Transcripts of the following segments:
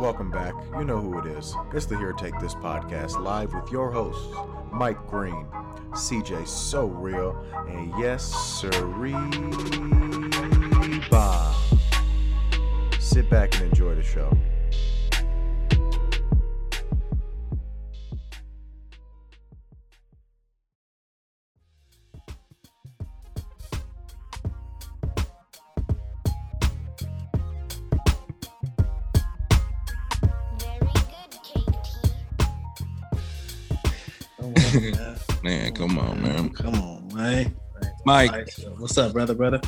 Welcome back. You know who it is. It's the Here Take This podcast live with your hosts, Mike Green, CJ So Real, and yes, Bob. Sit back and enjoy the show. Mike, Alright, so what's up, brother, brother?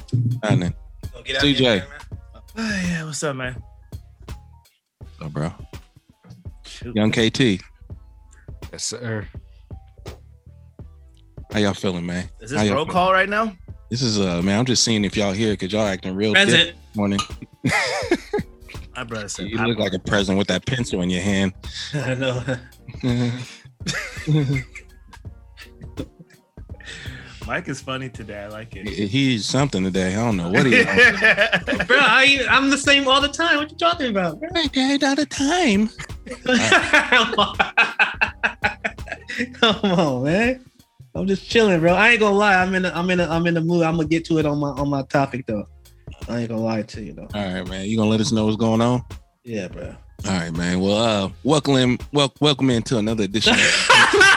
happening? Gonna get out CJ. here, man? Ah, yeah, what's up, man? Oh, bro. Shoot. Young KT. Yes, sir. How y'all feeling, man? Is this y'all roll feeling? call right now? This is uh man, I'm just seeing if y'all here because y'all acting real dick Present. this morning. My brother said. You look like a present with that pencil in your hand. I know. Mike is funny today. I like it. He's something today. I don't know what he is. Bro, I, I'm the same all the time. What you talking about? bro? Okay, not a time. Come on, man. I'm just chilling, bro. I ain't gonna lie. I'm in. A, I'm in. A, I'm in the mood. I'm gonna get to it on my on my topic though. I ain't gonna lie to you though. All right, man. You gonna let us know what's going on? Yeah, bro. All right, man. Well, uh, welcome in, wel- welcome into another edition.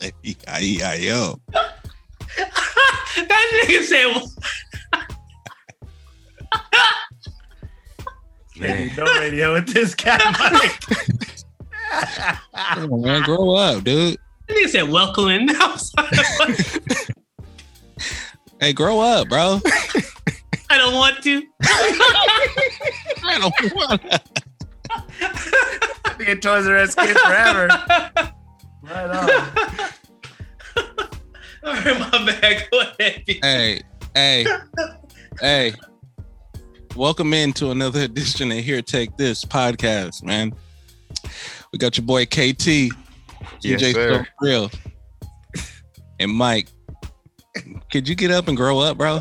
of E-I-E-I-O. that nigga said, Maybe no radio with this guy, Mike. Come on, man. Grow up, dude. that nigga said, welcome in. I was like, Hey, grow up, bro. I don't want to. I don't want Be a Toys R Us kid forever. Right on. All right, my bad. Go ahead. Hey, hey, hey. Welcome into another edition of Here Take This podcast, man. We got your boy KT, Yes, CJ sir. So Real, and Mike. Could you get up and grow up, bro?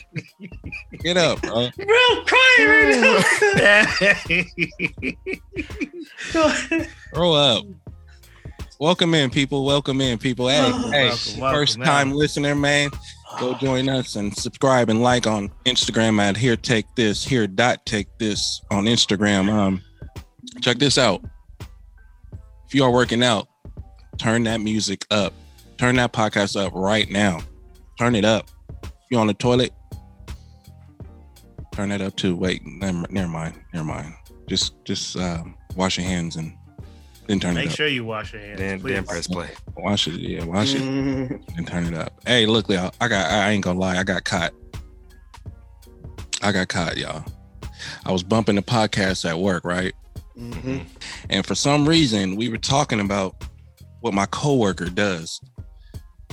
get up, bro. Bro, I'm crying right now. Grow up. Welcome in, people. Welcome in, people. Hey, Welcome, hey, welcome, welcome, first man. time listener, man. Go join us and subscribe and like on Instagram at here take this here dot take this on Instagram. Um, check this out. If you are working out, turn that music up. Turn that podcast up right now. Turn it up. If you're on the toilet, turn that up too. Wait, never, never mind. Never mind. Just just um, wash your hands and then turn it Make up. sure you wash your hands. Then, please. then press play. Wash it. Yeah, wash it and turn it up. Hey, look, y'all. I got. I ain't gonna lie. I got caught. I got caught, y'all. I was bumping the podcast at work, right? mhm. And for some reason, we were talking about what my coworker does.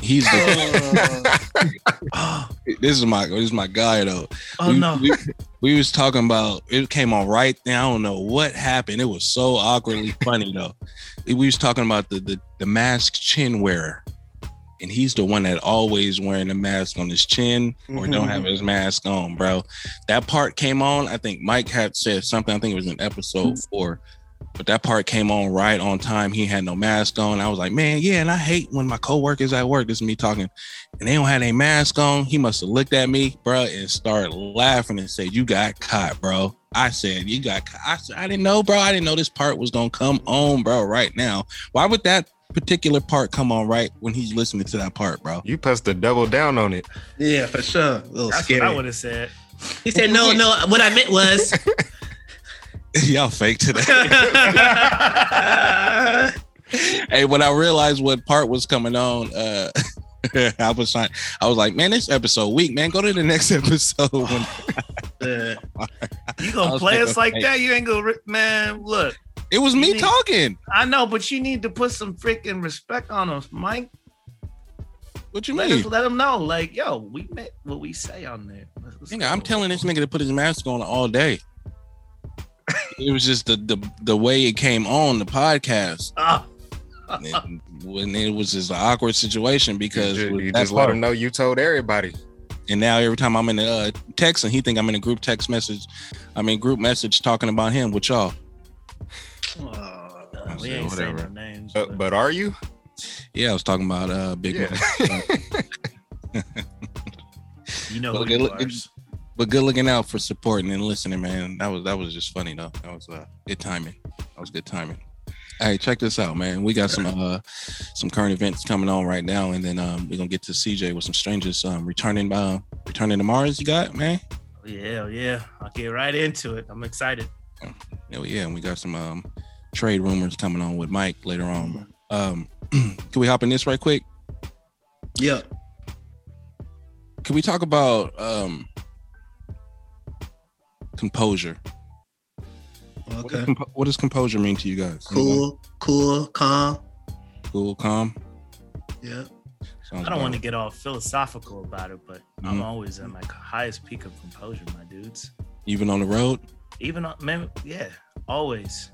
He's the. Oh, this is my. This is my guy though. oh we, no. We, we was talking about. It came on right now. I don't know what happened. It was so awkwardly funny though. We was talking about the the, the mask chin wearer. And he's the one that always wearing a mask on his chin or don't have mm-hmm. his mask on, bro. That part came on. I think Mike had said something. I think it was in episode mm. four, but that part came on right on time. He had no mask on. I was like, man, yeah. And I hate when my coworkers at work, this is me talking, and they don't have a mask on. He must have looked at me, bro, and started laughing and said, "You got caught, bro." I said, "You got." Caught. I said, "I didn't know, bro. I didn't know this part was gonna come on, bro. Right now, why would that particular part come on right when he's listening to that part, bro?" You supposed to double down on it. Yeah, for sure. A little That's scary. what I would have said. He said, "No, no. What I meant was." Y'all fake today. hey, when I realized what part was coming on, uh I was trying, I was like, man, this episode weak, man. Go to the next episode. When, Uh, You gonna play us like hey. that? You ain't gonna, man. Look, it was me need- talking. I know, but you need to put some freaking respect on us, Mike. What you Let, mean? us, let them know, like, yo, we meant what we say on there. Let's- let's Nigga, I'm telling this nigga to put his mask on all day. It was just the, the the way it came on the podcast. Ah, And it- when it was just an awkward situation because you, with you just let him know you told everybody. And now every time I'm in a uh, text and he think I'm in a group text message, I'm in group message talking about him with y'all. Oh, I we said, ain't saying no whatever. names. But, but- but are you? Yeah, I was talking about uh big Yeah. you know Well, who good you look- are. But good looking out for supporting and listening, man. That was that was just funny though. That was uh, good timing. That was good timing. Hey, check this out, man. We got some uh some current events coming on right now, and then um we're gonna get to CJ with some strangers um returning uh returning to Mars. You got man? Oh, yeah, oh, yeah. I'll get right into it. I'm excited. Yeah, yeah, and we got some um trade rumors coming on with Mike later on. Um, can we hop in this right quick? yeah. Can we talk about um composure? What, does Okay. what does composure mean to you guys? Cool, cool, calm. cool, calm. Yeah. Sounds I don't want to get all philosophical about it, but Mhm. I'm always at my highest peak of composure, my dudes. even on the road, Even on, man, yeah, always.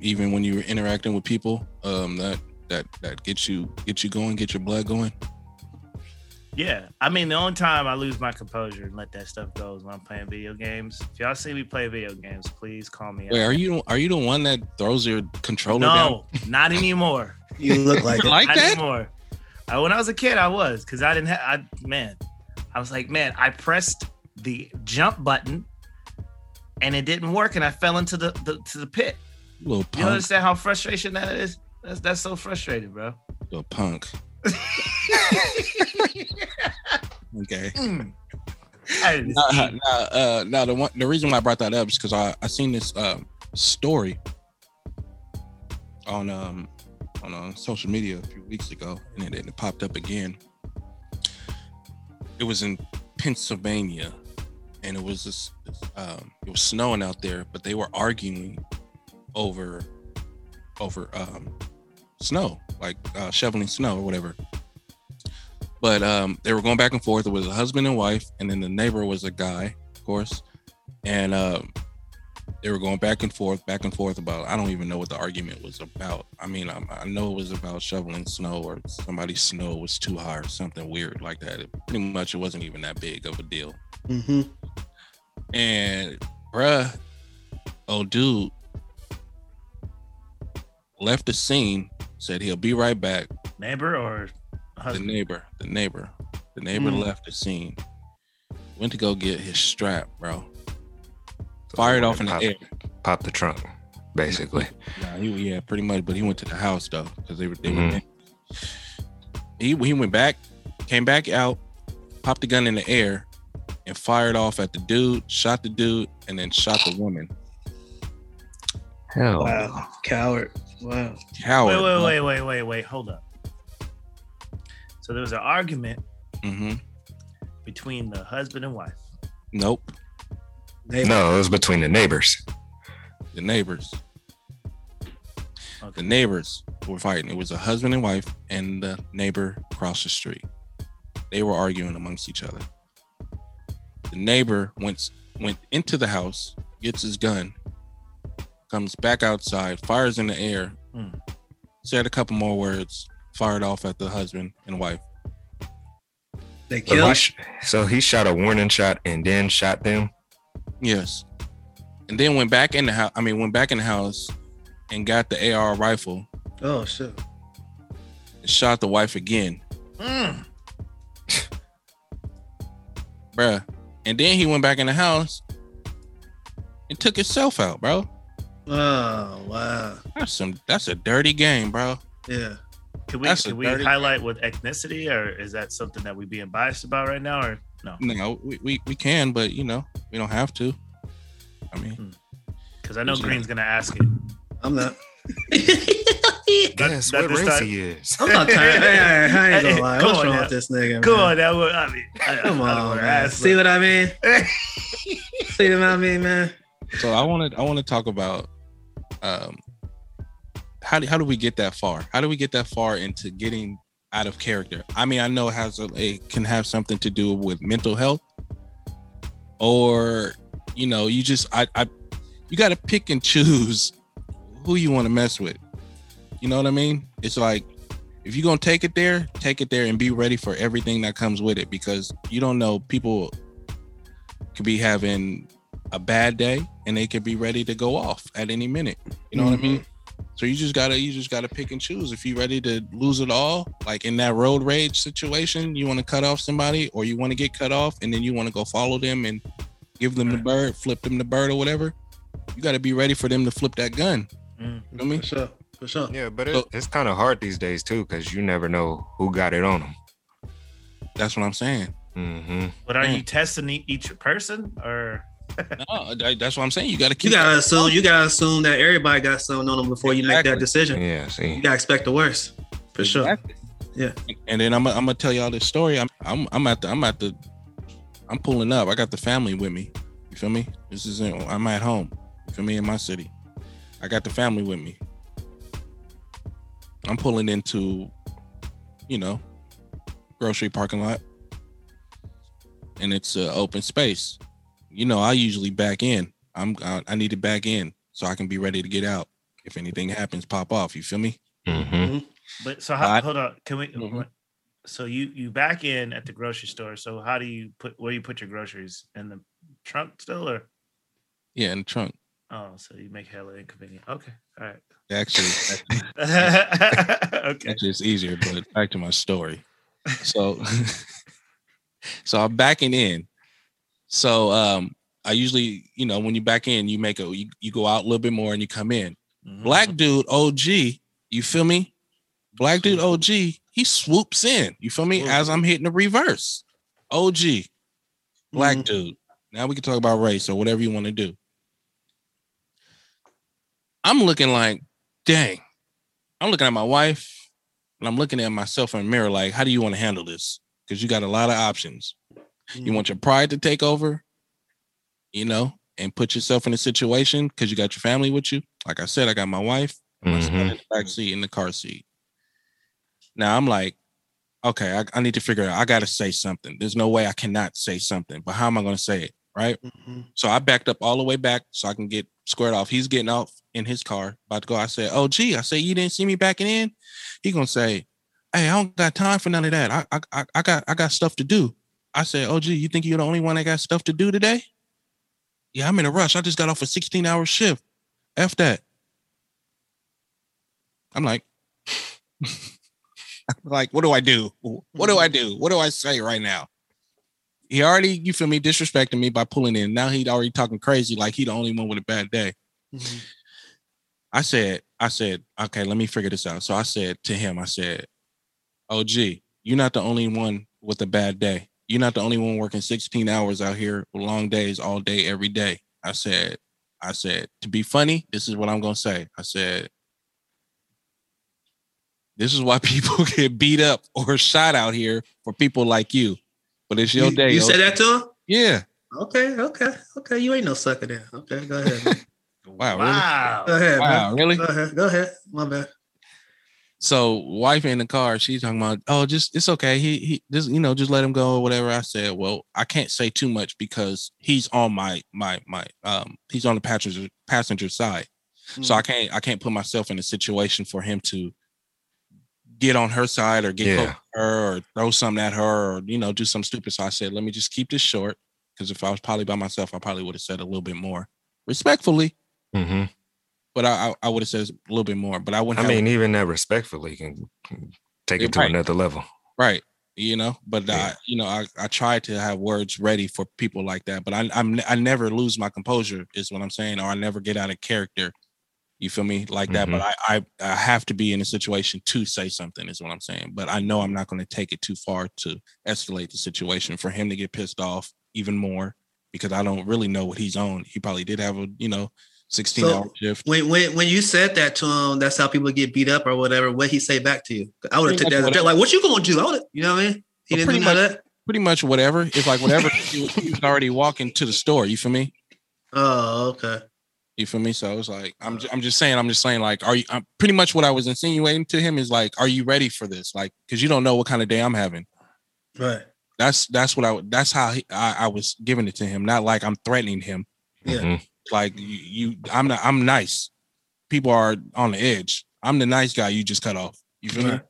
even when you're interacting with people, um, that that that gets you get you going, get your blood going. Yeah, I mean, the only time I lose my composure and let that stuff go is when I'm playing video games. If y'all see me play video games, please call me Wait, out. are you are you the one that throws your controller down? No, not anymore. You look like it. Like not that? anymore. I, when I was a kid, I was because I didn't have. I man, I was like, man, I pressed the jump button, and it didn't work, and I fell into the, the to the pit. You little You understand how frustration that is? That's that's so frustrating, bro. little punk. Okay. Mm. Now, now, uh, now the one, the reason why I brought that up is because I I seen this um story on um on uh, social media a few weeks ago, and it, it popped up again. It was in Pennsylvania, and it was this, this um it was snowing out there, but they were arguing over over um snow, like uh, shoveling snow or whatever. But um, they were going back and forth. It was a husband and wife, and then the neighbor was a guy, of course. And um, they were going back and forth, back and forth about. I don't even know what the argument was about. I mean, I, I know it was about shoveling snow or somebody's snow was too high or something weird like that. It, pretty much, it wasn't even that big of a deal. hmm And bruh, oh dude, left the scene. Said he'll be right back. neighbor or The neighbor, the neighbor, the neighbor Mm. left the scene. Went to go get his strap, bro. Fired off in the air. Pop the trunk, basically. Nah, he, yeah, pretty much. But he went to the house though, because they were. They Mhm. were he he went back, came back out, popped the gun in the air, and fired off at the dude. Shot the dude, and then shot the woman. Hell. Wow. Coward. Wow. Coward. Wait, wait, wait, wait, wait, wait. Hold up. So there was an argument Mm-hmm. between the husband and wife. Nope. Neighbor. No, it was between the neighbors. The neighbors. Okay. The neighbors were fighting. It was a husband and wife and the neighbor across the street. They were arguing amongst each other. The neighbor went went into the house, gets his gun, comes back outside, fires in the air, Hmm. said a couple more words, fired off at the husband and wife. They So he, killed. sh- so he shot a warning shot and then shot them. Yes. And then went back in the house. I mean, went back in the house and got the AR rifle Oh shit. and shot the wife again. Mm. bruh. And then he went back in the house and took himself out, bro. Oh wow. That's some that's a dirty game, bro. Yeah. Can we That's can we dirty- highlight with ethnicity, or is that something that we being biased about right now, or no? No, we, we, we can, but you know, we don't have to. I mean, hmm. Because I know Green's gonna ask it. I'm not. That- Guess that what race time- he is. I'm not tired. Hey, I ain't gonna lie. Come What's wrong now. with this nigga? Come man? on, that would I mean, I, Come I on, wanna ask, See but- what I mean? See what I mean, man? so I wanted I want to talk about um how do how do we get that far? How do we get that far into getting out of character? I mean, I know it has a, it can have something to do with mental health, or you know, you just I I you got to pick and choose who you want to mess with. You know what I mean? It's like if you're gonna take it there, take it there and be ready for everything that comes with it because you don't know people could be having a bad day and they could be ready to go off at any minute. You know what I mean? So you just gotta you just gotta pick and choose. If you're ready to lose it all, like in that road rage situation, you want to cut off somebody or you want to get cut off and then you want to go follow them and give them the bird, flip them the bird or whatever. You gotta be ready for them to flip that gun. Mm. You know what I mean? For sure. For sure. Yeah, but it, So- it's kind of hard these days too, because you never know who got it on them. That's what I'm saying. Mm-hmm. But are you testing e- each person or? No, that- that's what I'm saying. You gotta keep You gotta assume you gotta assume that everybody got something on them before you make that decision. Yeah, see. You gotta expect the worst. For sure. Yeah. And then I'm I'm gonna tell y'all this story. I'm I'm I'm at the I'm at the I'm pulling up. I got the family with me. You feel me? This is in, I'm at home. You feel me? In my city. I got the family with me. I'm pulling into, you know, grocery parking lot, and it's an open space. You know, I usually back in. I'm I, I need to back in so I can be ready to get out if anything happens. Pop off. You feel me? Mm-hmm. But so how, I- hold on, can we? Mhm. So you you back in at the grocery store. So how do you put where you put your groceries in the trunk still or? Yeah, in the trunk. Oh, so you make hella inconvenient. Okay, all right. Actually, okay. Actually, it's easier, but back to my story. So, so I'm backing in. So, um, I usually, you know, when you back in, you make a, you, you go out a little bit more and you come in. Mhm. Black dude, OG, you feel me? Black dude, OG, he swoops in. You feel me? As I'm hitting the reverse. OG, black Mhm. dude. Now we can talk about race or whatever you want to do. I'm looking like, dang. I'm looking at my wife and I'm looking at myself in the mirror like, how do you want to handle this? Because you got a lot of options. You want your pride to take over, you know, and put yourself in a situation because you got your family with you. Like I said, I got my wife, my son Mm-hmm. in the back seat, in the car seat. Now I'm like, okay, I, I need to figure out. I got to say something. There's no way I cannot say something, but how am I going to say it? Right. Mhm. So I backed up all the way back so I can get squared off. He's getting off in his car, about to go. I said, "Oh, gee," I said, "You didn't see me backing in." He gonna say, "Hey, I don't got time for none of that. I, I, I, I got, I got stuff to do." I said, "Oh, gee, you think you're the only one that got stuff to do today?" Yeah, I'm in a rush. I just got off a 16 hour shift. F that. I'm like, like, what do I do? What do I do? What do I say right now? He already, you feel me, disrespecting me by pulling in. Now he'd already talking crazy, like he the only one with a bad day. Mhm. I said, I said, okay, let me figure this out. So I said to him, I said, oh, gee, you're not the only one with a bad day. You're not the only one working 16 hours out here long days all day, every day. I said, I said, to be funny, this is what I'm going to say. I said, this is why people get beat up or shot out here for people like you. But it's your You, day. you yo. said that to him? Yeah. Okay, okay, okay. You ain't no sucker then. Okay, go ahead. man. Wow. Really? Wow. Go ahead, Wow. man. Really? Go ahead. Go ahead. My bad. So wife in the car, she's talking about, oh, just it's okay. He he just you know just let him go or whatever. I said, well, I can't say too much because he's on my my my um he's on the passenger passenger side, so I can't I can't put myself in a situation for him to get on her side or get Yeah. her or throw something at her or you know do some stupid. So I said, let me just keep this short because if I was probably by myself, I probably would have said a little bit more respectfully, Mm-hmm. But I I, I would have said a little bit more. But I wouldn't. I mean, even that respectfully can, can take You're it to right. another level. right you know but Yeah. I, you know I, I try to have words ready for people like that but I, i'm i never lose my composure is what i'm saying or i never get out of character you feel me like that but mm-hmm. I, I i have to be in a situation to say something is what i'm saying but i know i'm not going to take it too far to escalate the situation for him to get pissed off even more because i don't really know what he's on he probably did have a you know 16 So, hour shift When when when you said that to him, that's how people get beat up or whatever. What he say back to you? I would have Pretty took that as a threat. Like, what you gonna do? I would, you know what I mean? He Well, didn't pretty do none of that. pretty much whatever it's like whatever he, he was already walking to the store you feel me Oh, okay. You feel me? So it's like I'm ju- I'm just saying I'm just saying like are you I'm pretty much what I was insinuating to him is like are you ready for this? Like cuz you don't know what kind of day I'm having. Right. That's that's what I would- that's how he, I, I was giving it to him. Not like I'm threatening him. Yeah. Mhm. Like you, you I'm not I'm nice. People are on the edge. I'm the nice guy you just cut off. You feel me?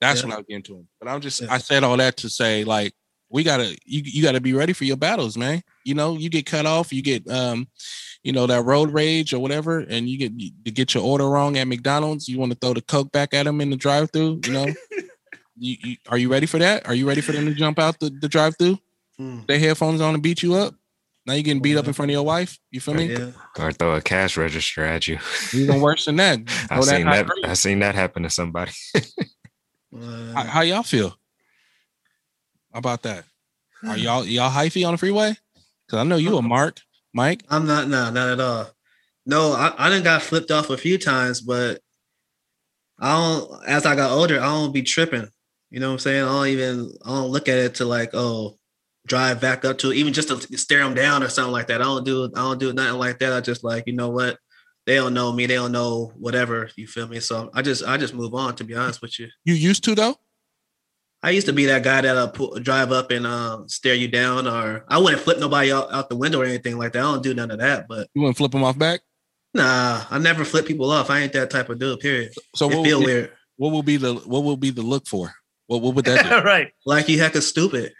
That's Yeah. what I was getting to him. But I'm just Yeah. I said all that to say like we gotta you you gotta be ready for your battles, man. You know, you get cut off, you get um, you know, that road rage or whatever, and you get you get your order wrong at McDonald's. You want to throw the Coke back at them in the drive through, you know. you, you are you ready for that? Are you ready for them to jump out the, the drive through? Mm, Their headphones on and beat you up. Now you're getting beat up in front of your wife. You feel me? yeah. Or throw a cash register at you. Even worse than that. I Throw that seen that. I seen that happen to somebody. How, how y'all feel about that? Are hmm. y'all y'all hyphy on the freeway? Because I know you a uh-huh. Mark, Mike. I'm not, no, not at all. No, I, I done got flipped off a few times, but I don't, as I got older, I don't be tripping. You know what I'm saying? I don't even, I don't look at it to like, oh, drive back up to it, even just to stare them down or something like that. I don't do, I don't do nothing like that. I just like, you know what? They don't know me. They don't know whatever. You feel me? So I just, I just move on. To be honest with you, You used to though. I used to be that guy that'll pull, drive up and uh, stare you down, or I wouldn't flip nobody out, out the window or anything like that. I don't do none of that. But You wouldn't flip them off back. Nah, I never flip people off. I ain't that type of dude. Period. So it what feel be, weird, what will be the what will be the look for? What what would that do? right. like you hecka stupid.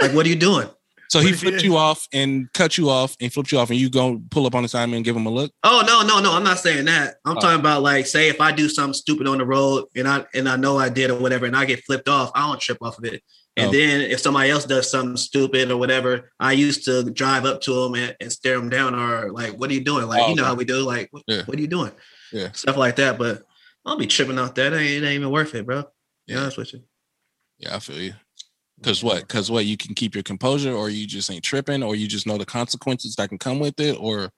Like, what are you doing? So he What if flipped it- you off and cut you off and flipped you off, and you go pull up on the side and give him a look. Oh no, no, no. I'm not saying that. I'm Oh. talking about like, say if I do something stupid on the road and I and I know I did or whatever, and I get flipped off, I don't trip off of it. And Oh. then if somebody else does something stupid or whatever, I used to drive up to them and, and stare them down or like, what are you doing? Like, Oh, you know okay. how we do. Like, what, Yeah. what are you doing? Yeah. Stuff like that. But I'll be tripping off that. It ain't, it ain't even worth it, bro. Be Yeah. honest with you. Yeah, I feel you. Cause what? Cause what? You can keep your composure, or you just ain't tripping, or you just know the consequences that can come with it, or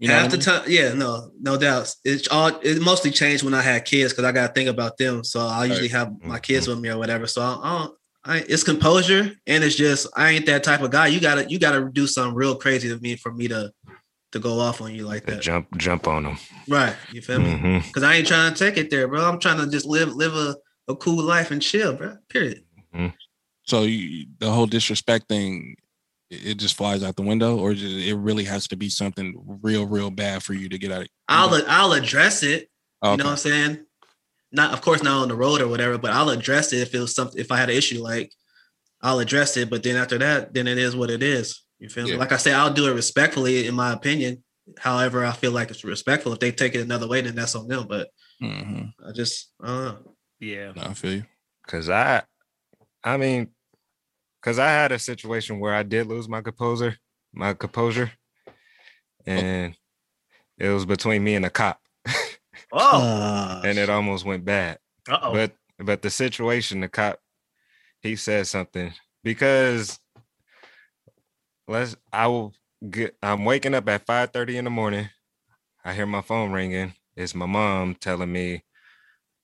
you know. Half what I the mean? time, yeah, no, no doubts. It's all it mostly changed when I had kids because I got to think about them. So I usually have my kids with me or whatever. So I, I don't. I, it's composure and it's just I ain't that type of guy. You gotta you gotta do something real crazy to me for me to to go off on you like that. jump, jump on them. Right. You feel me? hmm Because I ain't trying to take it there, bro. I'm trying to just live live a, a cool life and chill, bro. Period. So you, the whole disrespect thing, it just flies out the window, or just, it really has to be something real, real bad for you to get out of. I'll I'll address it. You know what I'm saying? Not of course not on the road or whatever, but I'll address it if it was something if I had an issue, like I'll address it. But then after that, then it is what it is. You feel Yeah. me? Like I say, I'll do it respectfully, in my opinion. However, I feel like it's respectful. If they take it another way, then that's on them. But hmm I just I don't know. Yeah. No, I feel you. Cause I, I mean, cause I had a situation where I did lose my composer, my composure, and it was between me and a cop, Oh. And it almost went bad. Uh oh. But but the situation, the cop, he said something because let's I will get I'm waking up at 5 30 in the morning. I hear my phone ringing. It's my mom telling me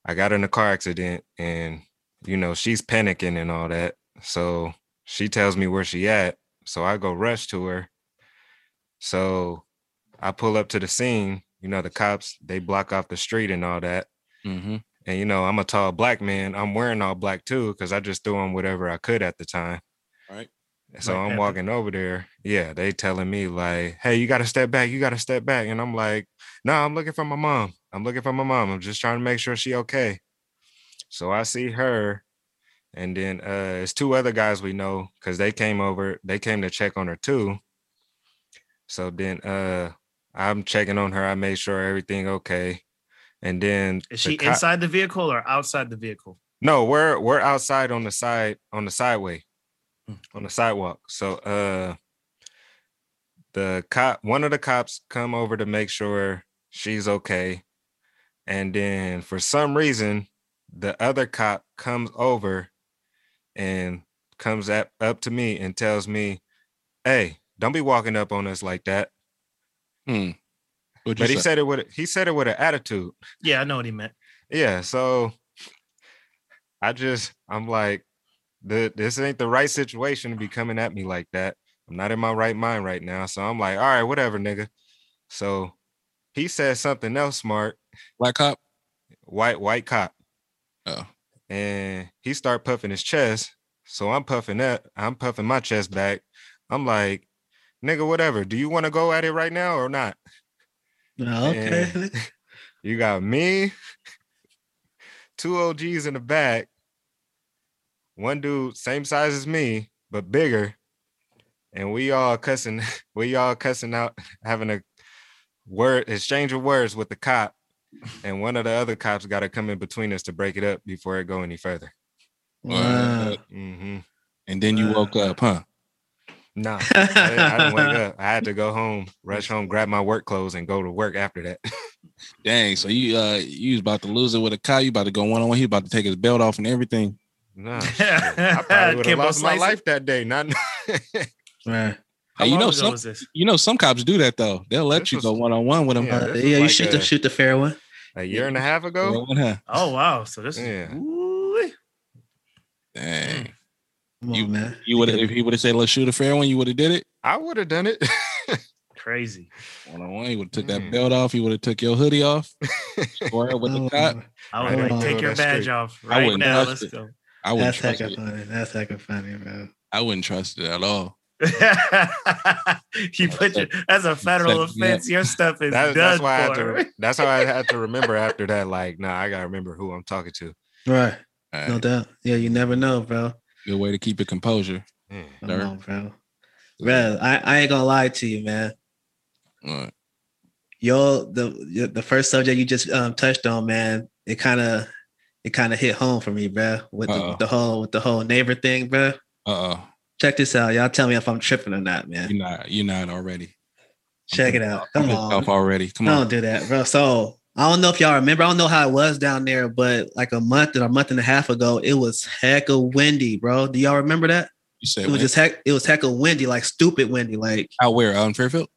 I got in a car accident and you know she's panicking and all that. So she tells me where she at. So I go rush to her. So I pull up to the scene. You know, the cops, they block off the street and all that. hmm And you know, I'm a tall black man. I'm wearing all black too, because I just threw on whatever I could at the time. Right. So I'm walking over there. Yeah, they telling me like, "Hey, you got to step back. You got to step back." And I'm like, "No, I'm looking for my mom. I'm looking for my mom. I'm just trying to make sure she okay." So I see her, and then uh, it's two other guys we know because they came over. They came to check on her too. So then uh, I'm checking on her. I made sure everything okay. And then Is the she inside the vehicle or outside the vehicle? no, we're we're outside on the side on the sideway. On the sidewalk. So uh the cop one of the cops come over to make sure she's okay. And then for some reason, the other cop comes over and comes up, up to me and tells me, Hey, don't be walking up on us like that. Hmm. What'd But he say? said it with he said it with an attitude. Yeah, I know what he meant. yeah so i just i'm like the, this ain't the right situation to be coming at me like that i'm not in my right mind right now so i'm like all right whatever nigga so he said something else smart Black cop. white white cop Oh. and he start puffing his chest so i'm puffing that i'm puffing my chest back i'm like nigga whatever do you want to go at it right now or not oh, No, okay. you got me two OGs in the back. One dude, same size as me, but bigger. And we all cussing, we all cussing out, having a word exchange of words with the cop. And one of the other cops got to come in between us to break it up before it go any further. Wow. hmm And then you woke up, huh? Nah, I didn't, I didn't wake up. I had to go home, rush home, grab my work clothes, and go to work after that. Dang. So you uh you was about to lose it with a cop. You about to go one on one. He about to take his belt off and everything. Nah, shit. I probably would have lost my life that day. Not Right. How Hey, you know some- You know some cops do that though. They'll let This you was- go one on one with them. Yeah, Uh, yeah, you like shoot the shoot the fair one. a year and a half ago. Oh wow! So this Yeah. is Ooh. Dang. Come You- on, man. You would have if he would have said let's shoot a fair one, you would have did it. I would have done it. crazy. One on one, he would have took that Mm. belt off. He would have took your hoodie off. Square with the Oh, cop. I would on. like, take Oh, your badge straight. off right wouldn't now. Let's it. go. I wouldn't That's trust hecka it. funny. That's hecka funny, bro. I wouldn't trust it at all. you put your that's a federal Set me offense. Your stuff is That- done that's why I had to. That's how I had to remember after that. Like, nah, I gotta remember who I'm talking to. Right. All No doubt. Yeah, you never know, bro. Good way to keep your composure. Yeah. Come on, bro. Bro, I, I ain't gonna lie to you, man. All right. Yo, the the first subject you just um, touched on, man, it kind of it kind of hit home for me, bro. With the, the whole with the whole neighbor thing, bro. Uh oh. Check this out, y'all. Tell me if I'm tripping or not, man. You're not. You're not already. Check it out. Come I'm on. off already. Come on. Don't on. do that, bro. So I don't know if y'all remember. I don't know how it was down there, but like a month or a month and a half ago, it was heck hecka windy, bro. Do y'all remember that? You said It was when? just heck. It was heck hecka windy, like stupid windy, like out where? Out in Fairfield?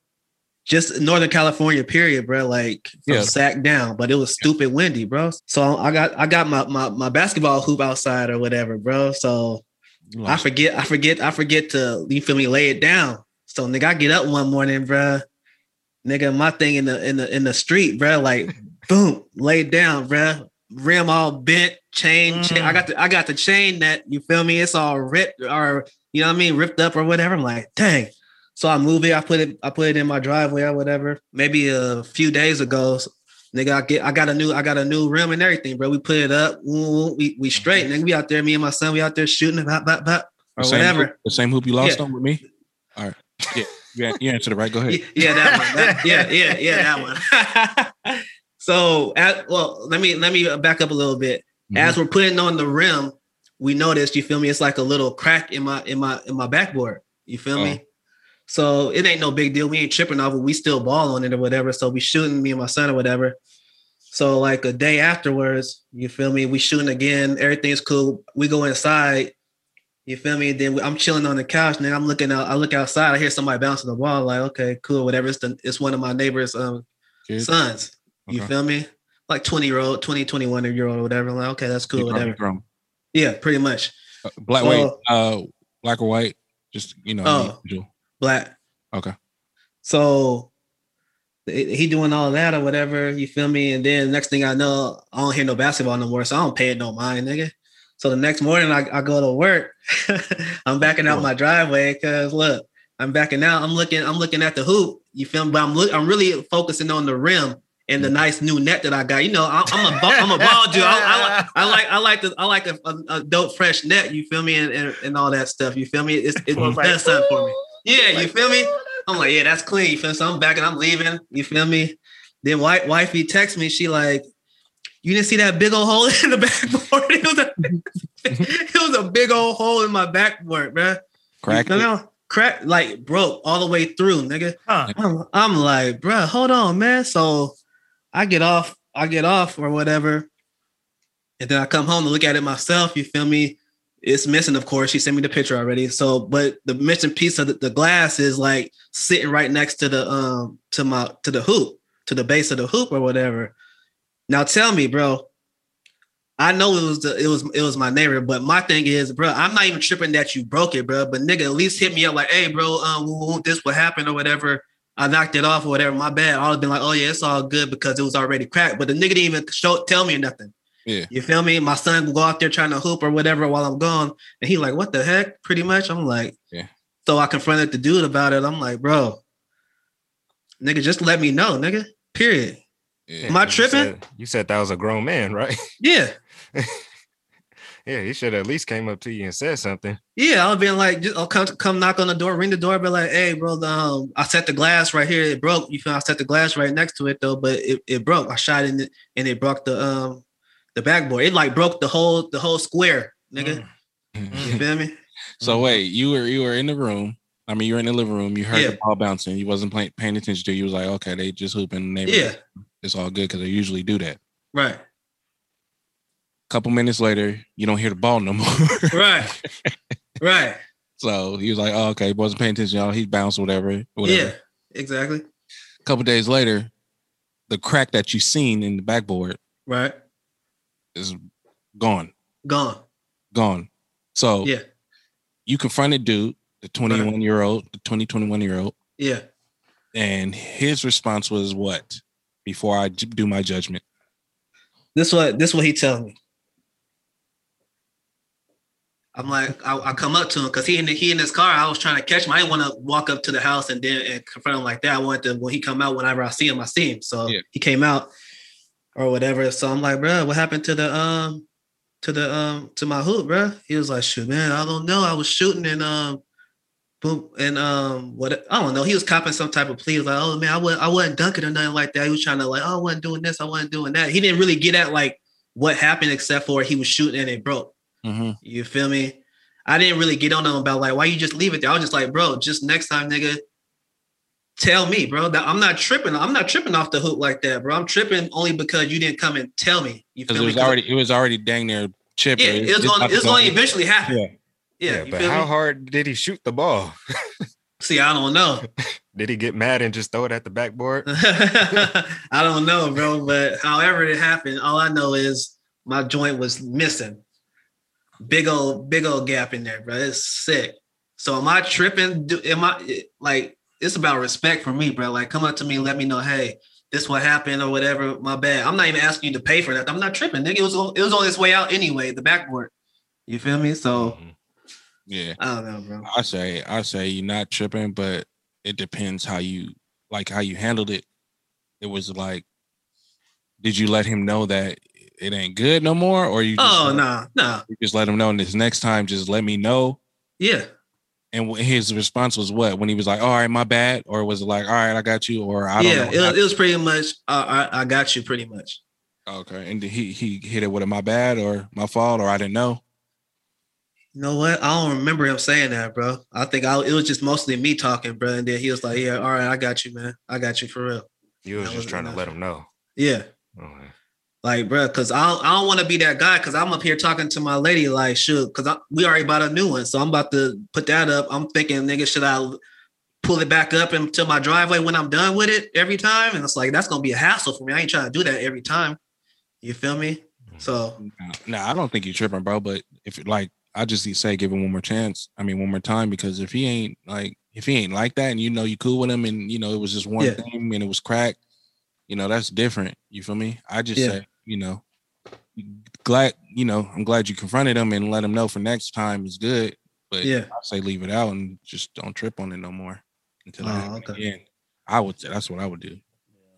Just Northern California, period, bro. Like from Yeah. Sac down, but it was stupid windy, bro. So I got I got my my, my basketball hoop outside or whatever, bro. So I forget, I forget, I forget to you feel me, lay it down. So nigga, I get up one morning, bro. Nigga, my thing in the in the in the street, bro. like boom, laid down, bro. Rim all bent, chain, chain. Mm. I got the I got the chain that you feel me, it's all ripped or you know what I mean, ripped up or whatever. I'm like, dang. So I move it, I put it, I put it in my driveway or whatever. Maybe a few days ago, nigga, I get I got a new, I got a new rim and everything, bro. We put it up, woo, we we straight, nigga. We out there, me and my son, we out there shooting it, bop, bop, bop, the or same whatever. Hoop, the same hoop you lost Yeah. on with me. All right. Yeah. You, you answered it right. Go ahead. Yeah, yeah, that one. That- yeah, yeah, yeah, that one. so, at, well, let me let me back up a little bit. Mhm. As we're putting on the rim, we noticed. You feel me? It's like a little crack in my in my in my backboard. You feel Oh. me? So it ain't no big deal. We ain't tripping off it. We still ball on it or whatever. So we shooting me and my son or whatever. So like a day afterwards, you feel me? We shooting again. Everything's cool. We go inside. You feel me? Then I'm chilling on the couch, and then I'm looking out. I look outside. I hear somebody bouncing the ball. Like, okay, cool, whatever. It's the, it's one of my neighbors' um, sons. You Okay. feel me? Like 20 year old, 20, 21 year old, or whatever. Like, okay, that's cool, You whatever. grown. Yeah, pretty much. Uh, Black, So- white, uh, black or white. Just you know. Oh. individual. Black. Okay. So he doing all that or whatever, you feel me? And then next thing I know, I don't hear no basketball no more. So I don't pay it no mind, nigga. So the next morning I, I go to work. I'm backing out my driveway because look, I'm backing out. I'm looking, I'm looking at the hoop. You feel me? But I'm look, I'm really focusing on the rim and the nice new net that I got. You know, I'm, I'm a ball, I'm a ball dude. I, I, like I like I like the I like a, a, a dope fresh net. You feel me? And, and, and all that stuff. You feel me? It's it Was like, does something for me. "Ooh." Yeah, you feel me? I'm like, yeah, that's clean. You feel me? So I'm back and I'm leaving. You feel me? Then wife, wifey texts me. She like, you didn't see that big old hole in the backboard? It was a, it was a big old hole in my backboard, bruh. Crack. You know, crack like broke all the way through, nigga. Huh. I'm, I'm like, bruh, hold on, man. So I get off, I get off or whatever. And then I come home to look at it myself. You feel me? It's missing, of course. She sent me the picture already. So, but the missing piece of the, the glass is like sitting right next to the um to my to the hoop, to the base of the hoop or whatever. Now tell me, bro. I know it was the it was it was my neighbor, but my thing is, bro, I'm not even tripping that you broke it, bro. But nigga, at least hit me up like, hey, bro, um, this what happened or whatever. I knocked it off or whatever. My bad. I would have been like, oh yeah, it's all good because it was already cracked. But the nigga didn't even show tell me nothing. Yeah. You feel me? My son will go out there trying to hoop or whatever while I'm gone. And he like, what the heck? Pretty much. I'm like, Yeah. So I confronted the dude about it. I'm like, bro, nigga, just let me know, nigga. Period. Yeah. Am I You tripping? said- You said that was a grown man, right? Yeah. yeah, he should at least came up to you and said something. Yeah, I'll be like, just, I'll come come knock on the door, ring the door, be like, hey, bro, the, um, I set the glass right here. It broke. You feel I set the glass right next to it though, but it, it broke. I shot in it and it broke the um the backboard. It like broke the whole the whole square, nigga. Mm. You feel me? So wait, you were you were in the room. I mean, you were in the living room. You heard Yeah. the ball bouncing. You wasn't paying paying attention to. it. You was like, okay, they just hooping. in the neighborhood. Yeah, it's all good because they usually do that. right, couple minutes later, you don't hear the ball no more. right, right. so he was like, oh, okay, wasn't paying attention. Y'all, he bounced whatever. whatever. Yeah, exactly. A couple days later, the crack that you seen in the backboard Right. Is gone, Gone. gone. So Yeah, you confronted dude, the 21 year old, the 20, 21 year old, yeah. and his response was what? Before I do my judgment. This what this what he telling me. I'm like, I, I come up to him because he in the, he in his car. I was trying to catch him. I didn't want to walk up to the house and then and confront him like that. I wanted to when he come out. Whenever I see him, I see him. So Yeah. he came out or whatever. So I'm like, bro, what happened to the um to the um to my hoop, bro? He was like, shoot, man, I don't know. I was shooting and um boom and um what I don't know. He was copping some type of plea. He was like, oh man, I wasn't I wasn't dunking or nothing like that. He was trying to like, oh, I wasn't doing this, I wasn't doing that. He didn't really get at like what happened except for he was shooting and it broke. Mm-hmm. You feel me? I didn't really get on him about like why you just leave it there. I was just like, bro, just next time, nigga, tell me, bro. That I'm not tripping. I'm not tripping off the hook like that, bro. I'm tripping only because you didn't come and tell me. You Because feel it me? was already it was already dang near chip. yeah, it was going. It was going to eventually happen. Yeah. Yeah, you but how me? hard did he shoot the ball? See, I don't know. Did he get mad and just throw it at the backboard? I don't know, bro. But however it happened, all I know is my joint was missing. Big old, big old gap in there, bro. It's sick. So am I tripping? Do am I like it's about respect for me, bro? Like come up to me, and let me know, hey, this what happened or whatever. My bad. I'm not even asking you to pay for that. I'm not tripping, nigga. It was on- it was on its way out anyway, the backboard. You feel me? So Mhm. Yeah. I don't know, bro. I say I say you're not tripping, but it depends how you like how you handled it. It was like, did you let him know that it ain't good no more, or you? Just, Oh no, no, You just let him know, and this next time, just let me know. yeah. And his response was what? When he was like, "All right, my bad," or was it like, "All right, I got you," or I don't yeah, know. it, was- it was pretty much. Uh, I I got you pretty much. okay, and he he hit it with a my bad or my fault or I didn't know. You know what? I don't remember him saying that, bro. I think I, it was just mostly me talking, bro. And then he was like, "Yeah, all right, I got you, man. I got you for real." You was That just was trying to let him know. Yeah, Okay. Like, bro, because I don't, I don't want to be that guy. Because I'm up here talking to my lady, like, shoot, because we already bought a new one, so I'm about to put that up. I'm thinking, nigga, should I pull it back up into my driveway when I'm done with it every time? And it's like that's gonna be a hassle for me. I ain't trying to do that every time. You feel me? So No, I don't think you tripping, bro. But if like I just say give him one more chance. I mean, one more time because if he ain't like if he ain't like that, and you know you cool with him, and you know it was just one Yeah. thing and it was crack, you know that's different. You feel me? I just Yeah. say you know glad you know I'm glad you confronted him and let him know for next time is good. But Yeah. I say leave it out and just don't trip on it no more until Oh, happens okay. again. I would say that's what I would do.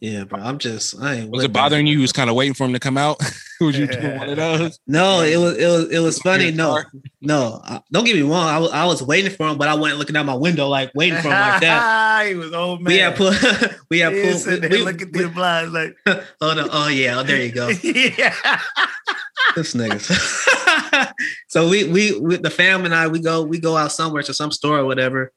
Yeah, bro, I'm just I ain't Was it bothering that. you? You was kind of waiting for him to come out. was you doing one of those? No, it was it was it was funny. No, no, I- don't get me wrong. I was I was waiting for him, but I wasn't looking out my window like waiting for him like that. he was old man. We had put we had He pulled. was sitting there we- looking we- through the blinds like, oh no! Oh yeah! Oh, there you go. yeah. this niggas. so we, we we the fam and I we go we go out somewhere to some store or whatever,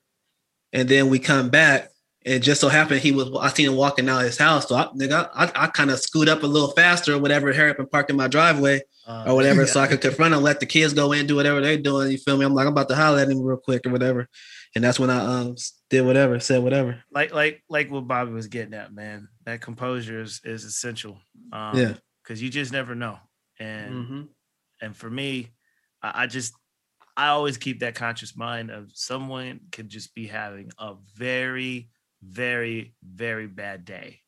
and then we come back. And just so happened he was I seen him walking out of his house. So I nigga, I, I kind of scoot up a little faster or whatever, hurry up and park in my driveway or whatever, so I could confront him, let the kids go in, do whatever they're doing. You feel me? I'm like, I'm about to holler at him real quick or whatever. And that's when I um did whatever, said whatever. like like like what Bobby was getting at, man. That composure is is essential. Um, Yeah. because you just never know. And Mhm. and for me, I, I just I always keep that conscious mind of someone could just be having a very, very, very bad day,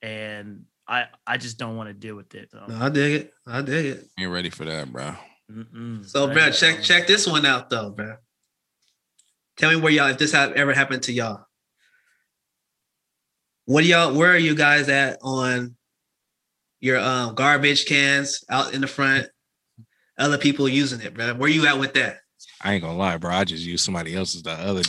and I I just don't want to deal with it. Um, No, I dig it. I dig it. Ain't ready for that, bro. mm-mm. So, I bro, check check this one out though, bro. Tell me where y'all if this have ever happened to y'all. What do y'all? Where are you guys at on your um garbage cans out in the front. Other people using it, bro. Where you at with that? I ain't gonna lie, bro. I just used somebody else's the other day.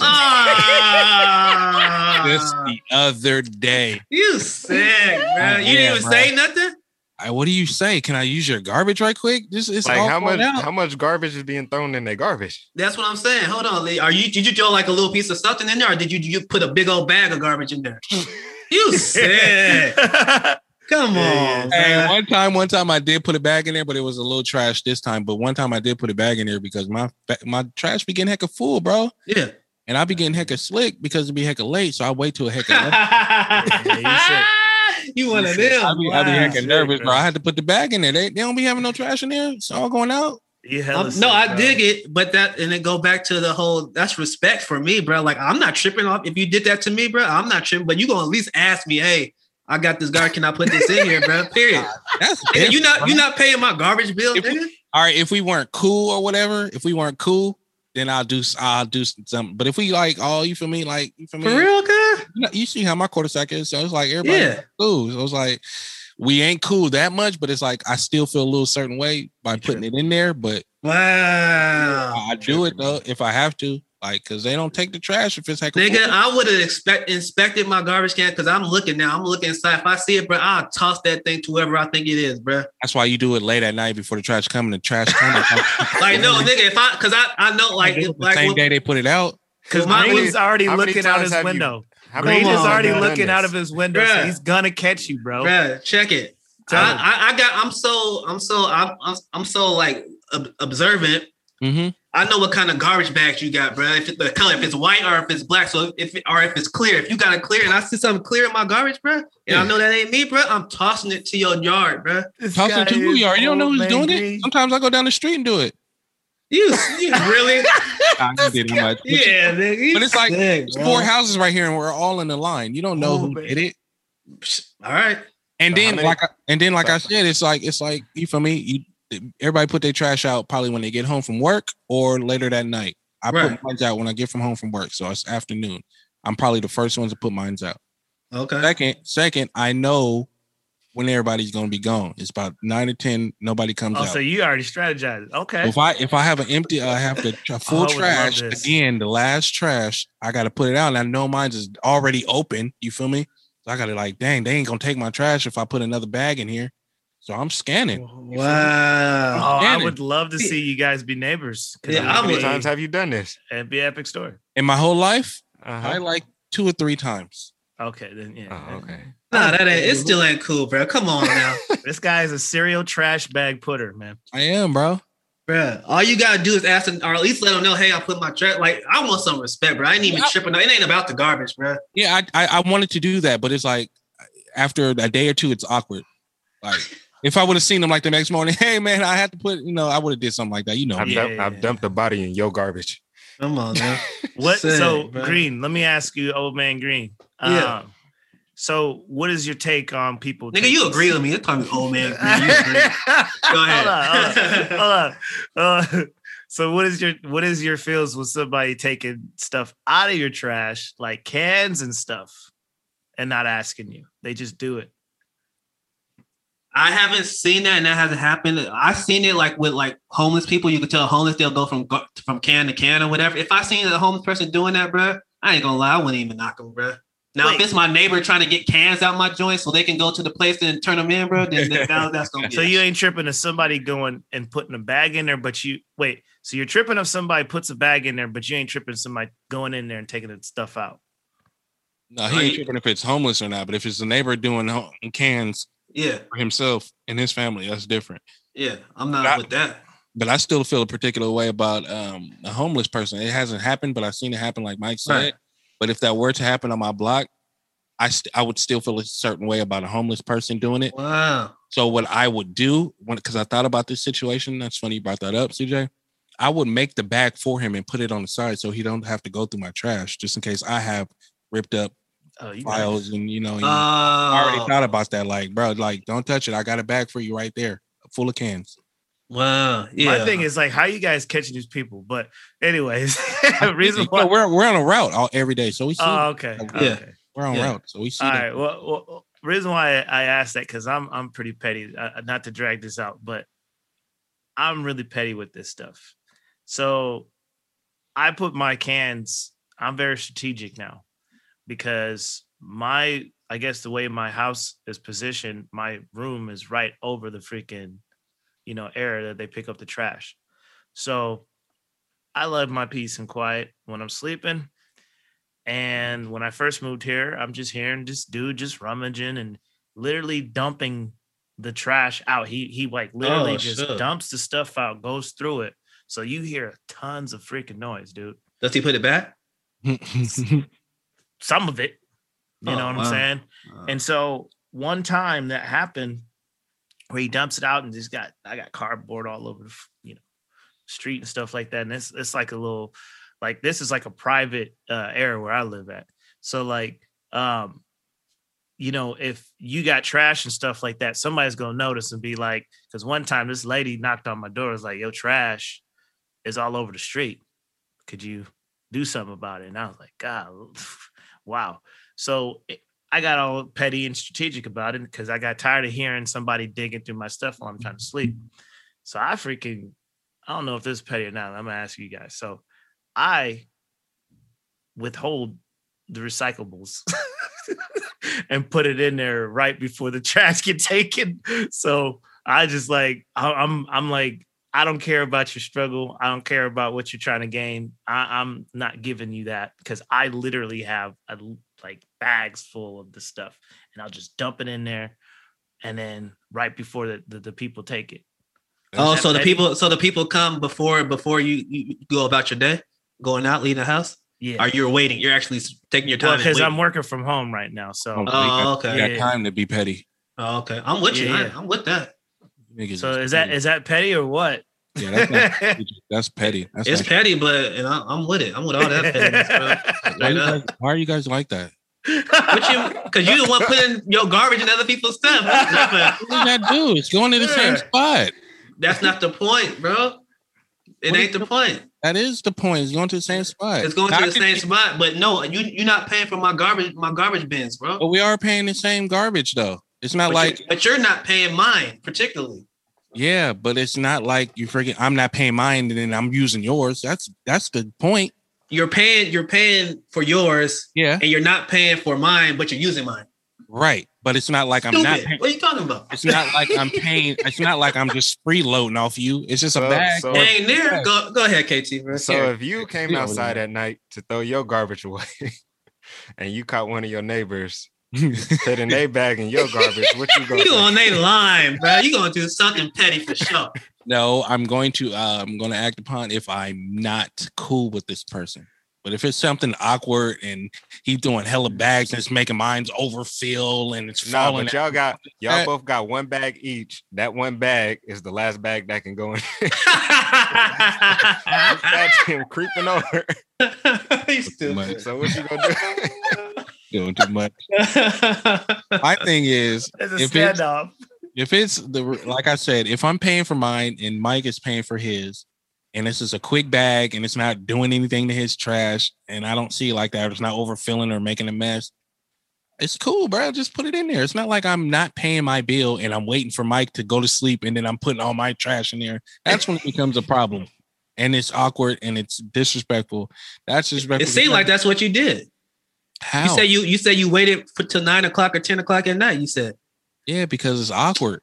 Ah, Just the other day. you sick, bro. Uh, You yeah, didn't even bro. say nothing. I, what do you say? Can I use your garbage right quick? Just it's like all how much out. how much garbage is being thrown in their garbage? That's what I'm saying. Hold on, Lee. Are you did you throw like a little piece of something in there, or did you you put a big old bag of garbage in there? You sick. Come on, Hey, man. one time, one time I did put a bag in there, but it was a little trash this time. But one time I did put a bag in there because my my trash be getting hecka full, bro, Yeah. and I be getting hecka slick because it be hecka late. So I wait till a hecka. late. you one You of them. I be, I be Wow. hecka nervous, bro. bro. I had to put the bag in there. They, they don't be having no trash in there. It's all going out. Yeah, hella Um, sick, no, I bro. dig it, but that and it go back to the whole that's respect for me, bro. Like I'm not tripping off if you did that to me, bro. I'm not tripping, but you gonna at least ask me, hey, I got this guard. Can I put this in here, bro? Period. That's Nigga, you not you not paying my garbage bill, we- all right. If we weren't cool or whatever, if we weren't cool, then I'll do I'll do something. But if we like, oh, you feel me? Like you feel me? For real, cuz? You, know, you see how my quarter sack is, so it's like everybody Yeah. cool. So it's like we ain't cool that much, but it's like I still feel a little certain way by putting it in there. But Wow. I do it though if I have to, like because they don't take the trash if it's heck. Nigga, I would have expect inspected my garbage can because I'm looking now. I'm looking inside. If I see it, bro, I'll toss that thing to whoever I think it is, bro. That's why you do it late at night before the trash coming. The trash coming Like, no, nigga, if I because I, I know like the like same with- day they put it out. Because My- Green is already looking out his have you- window. How Green is already done looking out of his window, so he's gonna catch you, bro. Bruh, check it. Tell. I, I, I got. I'm so. I'm so. I'm. I'm, I'm so like ob- observant. Mm-hmm. I know what kind of garbage bags you got, bro. If it's the color, if it's white or if it's black. So if it, or if it's clear, if you got it clear, and I see something clear in my garbage, bro, and Yeah. I know that ain't me, bro, I'm tossing it to your yard, bro. This Tossing guy to who is you are. You don't know who's man doing it. Sometimes I go down the street and do it. You, you really? I did it much. But yeah, nigga. you But it's like, sick, There's bro. four houses right here, and we're all in the line. You don't know Oh, who man. did it. All right. And So then, like, I, and then, like I said, it's like it's like you feel me. You everybody put their trash out probably when they get home from work or later that night. I Right. put mine out when I get from home from work, so it's afternoon. I'm probably the first ones to put mine out. Okay. Second, second, I know when everybody's gonna be gone. It's about nine or ten. Nobody comes Oh, out. so you already strategized. Okay. If I if I have an empty, uh, I have the tr- full oh, love trash again. The last trash, I got to put it out. And I know mine's is already open. You feel me? So I got to like, dang, they ain't gonna take my trash if I put another bag in here. So I'm scanning. Oh, Wow. I Shannon. would love to see you guys be neighbors. 'cause Yeah, I How many times have you done this? It'd be an epic story. In my whole life, I Uh-huh. like two or three times. Okay, then yeah. Oh, okay. Nah, that ain't. It still ain't cool, bro. Come on now, This guy is a serial trash bag putter, man. I am, bro. bro. All you gotta do is ask them, or at least let them know, hey, I put my trash. Like, I want some respect, bro. I ain't even Yeah. tripping. It ain't about the garbage, bro. Yeah, I, I I wanted to do that, but it's like after a day or two, it's awkward. Like if I would have seen them like the next morning, hey man, I had to put, you know, I would have did something like that. You know, I've, Yeah, dump- yeah, I've dumped the body in your garbage. Come on, man. What? Sick, so bro. Green, let me ask you, old man Green. Yeah. Um, so what is your take on people? Nigga, you agree with me? It's probably old man. Green. Go ahead. Hold on, hold on, hold on. Uh, so what is your what is your feels with somebody taking stuff out of your trash, like cans and stuff, and not asking you? They just do it. I haven't seen that, and that hasn't happened. I've seen it like with like homeless people. You can tell homeless they'll go from from can to can or whatever. If I seen a homeless person doing that, bro, I ain't gonna lie, I wouldn't even knock them, bro. Now, Wait. if it's my neighbor trying to get cans out my joint so they can go to the place and turn them in, bro, then, then that- that's gonna be. So you ain't tripping of somebody going and putting a bag in there, but you wait. So you're tripping of somebody puts a bag in there, but you ain't tripping somebody going in there and taking the stuff out. no, he ain't tripping if it's homeless or not. But if it's a neighbor doing cans yeah, for himself and his family, that's different. yeah, I'm not That- with that. But I still feel a particular way about um, a homeless person. It hasn't happened, but I've seen it happen, like Mike said. Right. But if that were to happen on my block, I st- I would still feel a certain way about a homeless person doing it. Wow. So what I would do when because I thought about this situation, that's funny you brought that up, CJ. I would make the bag for him and put it on the side so he don't have to go through my trash, just in case I have ripped up Oh, you files and you know. and Uh, I already thought about that. Like, bro, like don't touch it. I got a bag for you right there, full of cans. wow. Yeah. My thing is like, how you guys catching these people? But anyways, reason why. we're we're on a route all every day, so we see Oh, okay. Yeah. okay. we're on yeah. route, so we see. All that. right. Well, well, reason why I asked that because I'm I'm pretty petty. Uh, not to drag this out, but I'm really petty with this stuff. So I put my cans. I'm very strategic now because my I guess the way my house is positioned, my room is right over the freaking you know area that they pick up the trash. So I love my peace and quiet when I'm sleeping. And when I first moved here, I'm just hearing this dude just rummaging and literally dumping the trash out. He he like literally Oh, just shit. dumps the stuff out, goes through it. So you hear tons of freaking noise, dude. Does he put it back? Some of it, you Oh, know what wow. I'm saying? Uh, And so one time that happened where he dumps it out and just got I got cardboard all over the you know street and stuff like that. And it's it's like a little like this is like a private uh area where I live at. So like um you know if you got trash and stuff like that, somebody's gonna notice and be like, because one time this lady knocked on my door, was like, yo, trash is all over the street. Could you do something about it? And I was like, God, wow. So it- I got all petty and strategic about it because I got tired of hearing somebody digging through my stuff while I'm trying to sleep. So I freaking, I don't know if this is petty or not. I'm gonna ask you guys. So I withhold the recyclables and put it in there right before the trash get taken. So I just like I'm I'm like I don't care about your struggle. I don't care about what you're trying to gain. I, I'm not giving you that because I literally have a, like bags full of the stuff, and I'll just dump it in there, and then right before the the, the people take it. oh, that so the petty? people, so the people come before before you, you go about your day, going out, leaving the house. Yeah, Or you're waiting. You're actually taking your time. and because I'm working from home right now. So Oh, you got, okay. you got Yeah. time to be petty. Oh, okay. I'm with you. Yeah. I, I'm with that. Niggas so is that is that petty or what? yeah, that's, not, that's petty. That's It's actually- petty, but and I, I'm with it. I'm with all that pettiness, bro. why, Straight you guys, why are you guys like that? But you, because you the one putting your garbage in other people's stuff. That's not, What does that do? It's going to the same spot. that's not the point, bro. It What ain't is the point. That is the point. It's going to the same spot. It's going How to the same you- spot, but no, you you're not paying for my garbage, my garbage bins, bro. But we are paying the same garbage though. It's not But like you're, but you're not paying mine, particularly. yeah, but it's not like you freaking. I'm not paying mine and then I'm using yours. That's that's the point. You're paying, you're paying for yours, Yeah, and you're not paying for mine, but you're using mine. right. But it's not like I'm not. Paying, what are you talking about? it's not like I'm paying. It's not like I'm just freeloading off you. It's just a So- bag. so- Dang, there. Yeah. Go, go ahead, KT. Bro. So if you came outside at night to throw your garbage away and you caught one of your neighbors putting their bag in your garbage, what you gonna you say? on they line, bro. You gonna do something petty for sure. no, I'm going to. Uh, I'm going to act upon if I'm not cool with this person. But if it's something awkward and he's doing hella bags and it's making mine's overfill and it's Nah, falling but y'all got y'all That- both got one bag each. That one bag is the last bag that can go in. That's him creeping over. He's Much. stupid. So what you gonna do? Doing too much. My thing is, if it's if it's the like I said, if I'm paying for mine and Mike is paying for his, and this is a quick bag and it's not doing anything to his trash, and I don't see it like that, it's not overfilling or making a mess. It's cool, bro. Just put it in there. It's not like I'm not paying my bill and I'm waiting for Mike to go to sleep and then I'm putting all my trash in there. That's when it becomes a problem. And it's awkward and it's disrespectful. That's disrespectful. It seemed like that's what you did. How? You say you you say you waited for till nine o'clock or ten o'clock at night. You said, yeah, because it's awkward.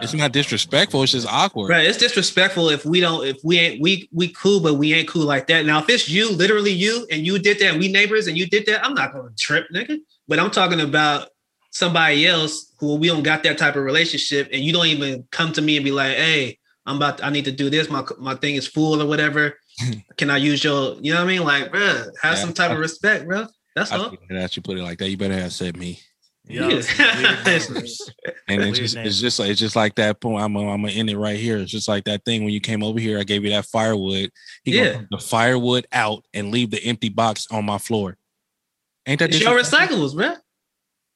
It's Uh, not disrespectful. It's just awkward. right? It's disrespectful if we don't if we ain't we we cool, but we ain't cool like that. Now, if it's you, literally you, and you did that, we neighbors, and you did that, I'm not gonna trip, nigga. But I'm talking about somebody else who we don't got that type of relationship, and you don't even come to me and be like, "Hey, I'm about, I need to do this. My my thing is full or whatever. Can I use your? You know what I mean? Like, bro, have Yeah. some type of respect, bro. That's I all. feel that you put it like that. You better have said me. yo, Yeah. some weird numbers. And it's just, it's just like it's just like that point. I'm, I'm gonna end it right here. It's just like that thing when you came over here. I gave you that firewood. He Yeah. gonna put the firewood out and leave the empty box on my floor. Ain't that It's your recyclables, bro.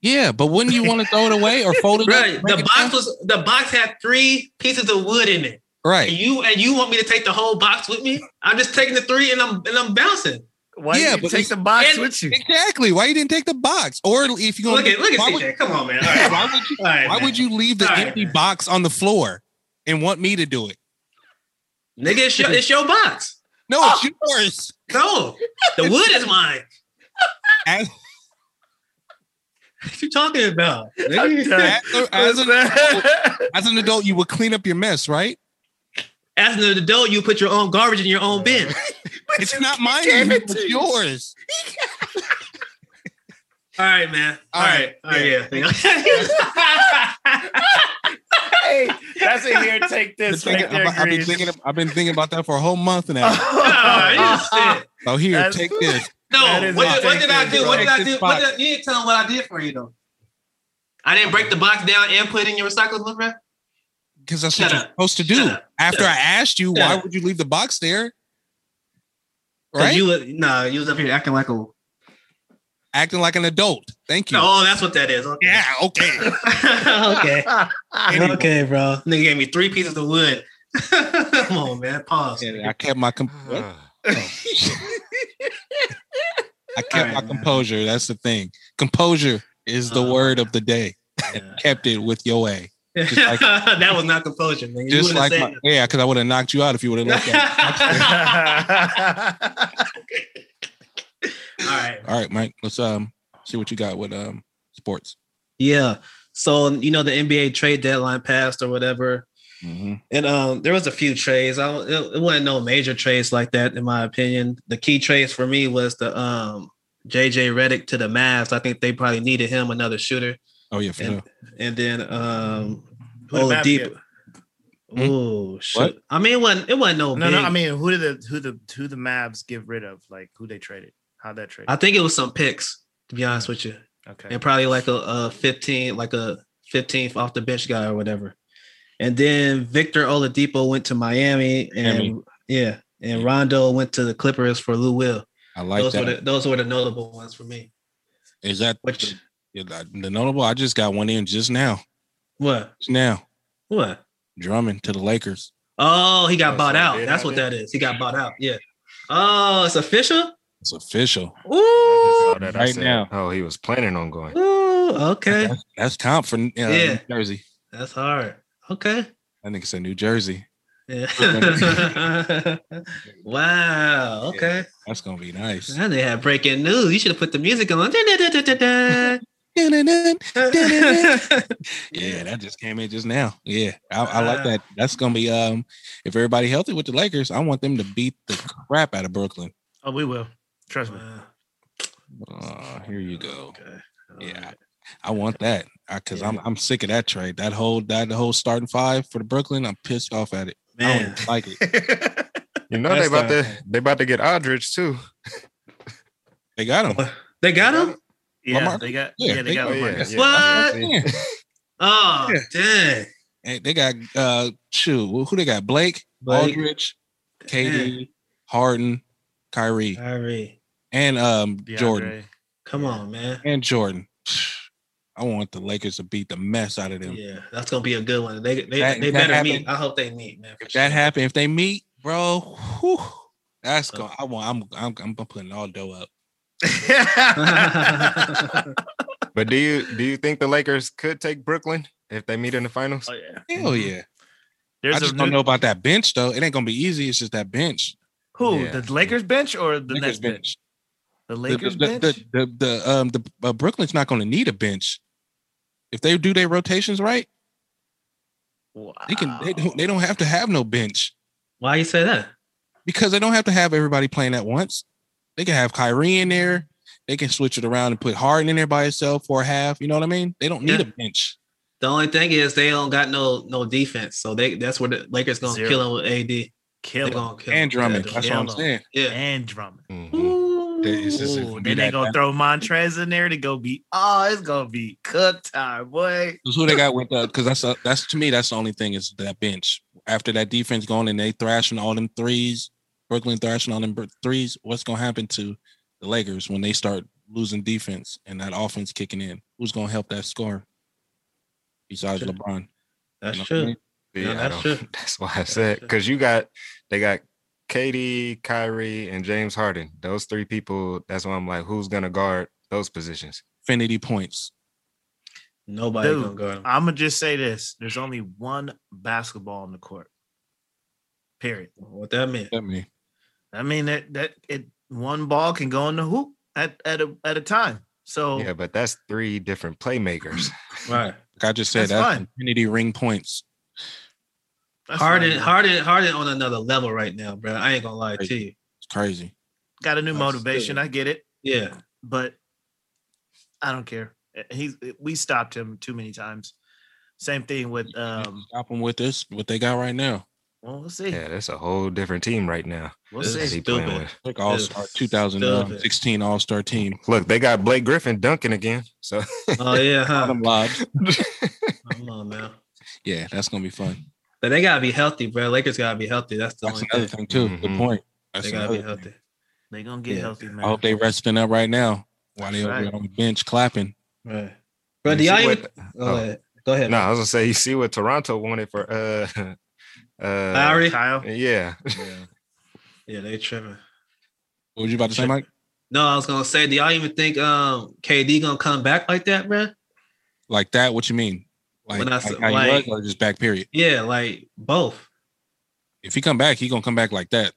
Yeah, but wouldn't you want to throw it away or fold it? up, Right. break The it box down? was the box had three pieces of wood in it. And right. you and you want me to take the whole box with me? I'm just taking the three and I'm and I'm bouncing. Why Yeah, but take the box with you? Exactly. Why you didn't take the box? Or if you Look at look at CJ. would, Come on, man. All right. why would you right, why man. would you leave the All right, empty man. box on the floor and want me to do it? Nigga, it's your, it's your box. No, Oh. it's yours. No, the wood is mine. As, What you talking about? I'm nigga? done. as, as, an, Listen. as an adult, you would clean up your mess, right? As an adult, you put your own garbage in your own bin. It's not mine. gave it It's you. yours. All right, man. All All right. right. All right. Yeah. Oh, hey, that's a here. Take Been this thinking- right there, I've, I've been thinking. I've been thinking about that for a whole month now. Oh, you. So here, That's- take this. No, That is what did, what did I do? What did I do? What box. did, you didn't tell them what I did for you though. I didn't break the box down and put it in your recyclable bin. Because that's Shut what you're supposed to do. Shut. After I asked you, Shut why up. would you leave the box there? Right? you, was- nah, you was up here acting like a. Acting like an adult. Thank you. Oh, that's what that is. Okay. Yeah, okay. okay. Anyway. Okay, bro. Nigga gave me three pieces of wood. Come on, man. Pause. Yeah, I kept my com- what? I kept All right, my man. composure. That's the thing. Composure is the Uh, word of the day. Yeah. Kept it with your way. Like- that was not composure, man. You Just like my, yeah, because I would have knocked you out if you would have left that. All right. All right, Mike. Let's um see what you got with um sports. Yeah. So you know the NBA trade deadline passed or whatever, Mhm. and um there was a few trades. I it, it wasn't no major trades like that in my opinion. The key trades for me was the um JJ Redick to the Mavs. I think they probably needed him another shooter, Oh yeah, for and sure. and then um Who the Mavs Oladipo. Hmm? Oh shit! What? I mean, it wasn't it wasn't no, No, big. no. I mean, who did the who the who the Mavs give rid of? Like who they traded? How that trade? I think it was some picks. To be honest with you, Okay. and probably like a, a 15, like a 15th off the bench guy or whatever. And then Victor Oladipo went to Miami, and Miami. yeah, and Rondo went to the Clippers for Lou Will. I like those that. were the, those were the notable ones for me. Is that Which the, the notable? I just got one in just now. what Just now. what? Drummond to the Lakers. Oh, he got Oh, bought so out. That's what that is. He got bought out. Yeah. Oh, it's official. It's official. Ooh. that. Right said, now. Oh, he was planning on going. Ooh. Okay. That's, that's comp for uh, Yeah. New Jersey. That's hard. Okay. I think it's a New Jersey. Yeah. wow. Okay. That's gonna be nice. And they had breaking news. You should have put the music on. Yeah, that just came in just now. Yeah, I, I like that. That's gonna be um, if everybody healthy with the Lakers, I want them to beat the crap out of Brooklyn. oh, we will. Trust me. Wow. Uh, here you go. Okay. Yeah. Alright. I want that because I'm I'm sick of that trade. That whole that whole starting five for the Brooklyn. I'm pissed off at it. I don't Man. even like it. You know That's they about the- to they about to get Aldridge too. They got him. They got him? Yeah, Lamar- they got. yeah, Yeah, they they- got. Lamar. yeah, yeah, What? Yeah. Oh, Yeah. dang. Hey, they got uh shoot. Who who they got? Blake, Blake. Aldridge, KD, Harden, Kyrie, Kyrie. and um DeAndre. Jordan Come on, man. and Jordan. I want the Lakers to beat the mess out of them. Yeah, that's gonna be a good one. They they, That- they that better meet. I hope they meet, man. for If that sure. happen, if they meet, bro, whew, that's Uh. going. I want. I'm. I'm. I'm putting all dough up. But do you do you think the Lakers could take Brooklyn if they meet in the finals? oh yeah. Hell yeah. There's I a just don't new- know about that bench though. It ain't gonna be easy. It's just that bench. who Yeah. the Lakers bench or the Lakers Nets bench. The The- Lakers the, bench. The, the, the, um the uh, Brooklyn's not gonna need a bench. If they do their rotations right, Wow. they can. They don't, they don't have to have no bench Why you say that? because they don't have to have everybody playing at once. They can have Kyrie in there. They can switch it around and put Harden in there by itself for a half. You know what I mean? They don't need Yeah. a bench. The only thing is they don't got no no defense, so they that's where the Lakers gonna Zero. kill them with AD. Kill They him. gonna kill And him. Drummond. Yeah, That's what I'm saying. Yeah. and Drummond. Mhm. Ooh. It's just- Ooh, be then they that gonna bad. throw Montrez in there to go be. Oh, it's gonna be cook time, boy. That's who they got with the because that's uh, that's to me that's the only thing is that bench. After that defense going and they thrashing all them threes, Brooklyn thrashing all them br- threes. What's gonna happen to the Lakers when they start losing defense and that offense kicking in? Who's gonna help that score besides True. LeBron? That's You know what I true. mean? Yeah, I that's don't- true. That's why I said because you got they got KD, Kyrie, and James Harden. Those three people. That's why I'm like, who's gonna guard those positions? Infinity points. Nobody Dude, gonna guard him. I'm gonna just say this: there's only one basketball on the court. Period. What that mean? That me. I mean that that it one ball can go in the hoop at at a at a time. So Yeah, but that's three different playmakers. Right. Like I just said, That's that's, fine. infinity ring points. that's Harden, fine. Harden, Harden on another level right now, bro. I ain't gonna lie to you. It's crazy. got a new That's motivation. good. I get it, Yeah. but I don't care. He's we stopped him too many times. Same thing with um. Stop them with this, what they got right now. Well, we'll see. Yeah, that's a whole different team right now. We'll This see. he playing with. Like all star 2016 All Star team. Look, they got Blake Griffin dunking again. So Oh yeah, huh? Bottom lobs. Come on, man. Yeah, that's gonna be fun. But they gotta be healthy, bro. Lakers gotta be healthy. That's the That's only another thing. thing too. Good Mhm. point. That's They gotta be another thing. healthy. They gonna get Yeah. healthy, man. I hope they resting up right now while they That's over right. on the bench clapping. Right. Bro, You do y'all even go oh. ahead? Go ahead. no, I was gonna say you see what Toronto wanted for uh uh Lowry? Kyle. Yeah. Yeah. Yeah, they tripping. What was you about to say, Mike? No, I was gonna say, do y'all even think um KD gonna come back like that, man? Like that? What you mean? Like, When I like said- how like- was, or just back period? Yeah, like both. If he come back, he gonna come back like that.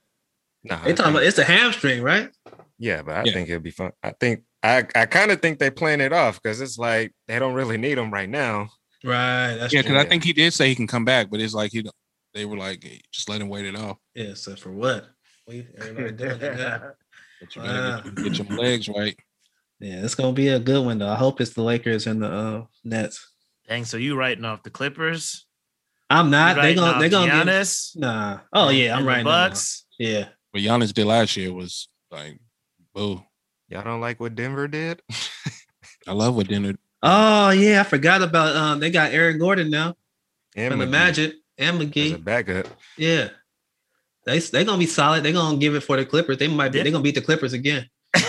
No, They talking about it's a hamstring, right? yeah, but I Yeah. think it'll be fun. I think I I kind of think they playing it off because it's like they don't really need him right now. Right. That's Yeah, because I think he did say he can come back, but it's like he, they were like, hey, just let him wait it off. Yeah, so for what? We everybody doing it. But you gotta get, get your legs right. Yeah, it's gonna be a good one though. I hope it's the Lakers and the uh, Nets. Dang, so you writing off the Clippers? I'm not. They're gonna off they gonna get, Giannis? nah. Oh yeah, I'm and the right. Bucks. Yeah. What Giannis did last year was like, boo. Y'all don't like what Denver did? I love what Denver. Oh yeah, I forgot about um. They got Aaron Gordon now and from the McGee Magic and as a McGee. backup. Yeah. They they gonna be solid. They gonna give it for the Clippers. They might be. Yeah. They gonna beat the Clippers again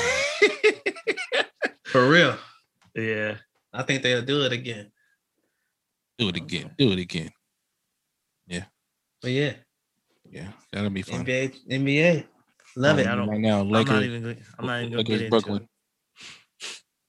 for real. yeah. I think they'll do it again. Do it again. Do it again. Yeah. But yeah, Yeah, that'll be fun. NBA, NBA, love Oh, it. I don't- right now. I'm not Lakers, even. I'm not even gonna Lakers, get into Brooklyn. it.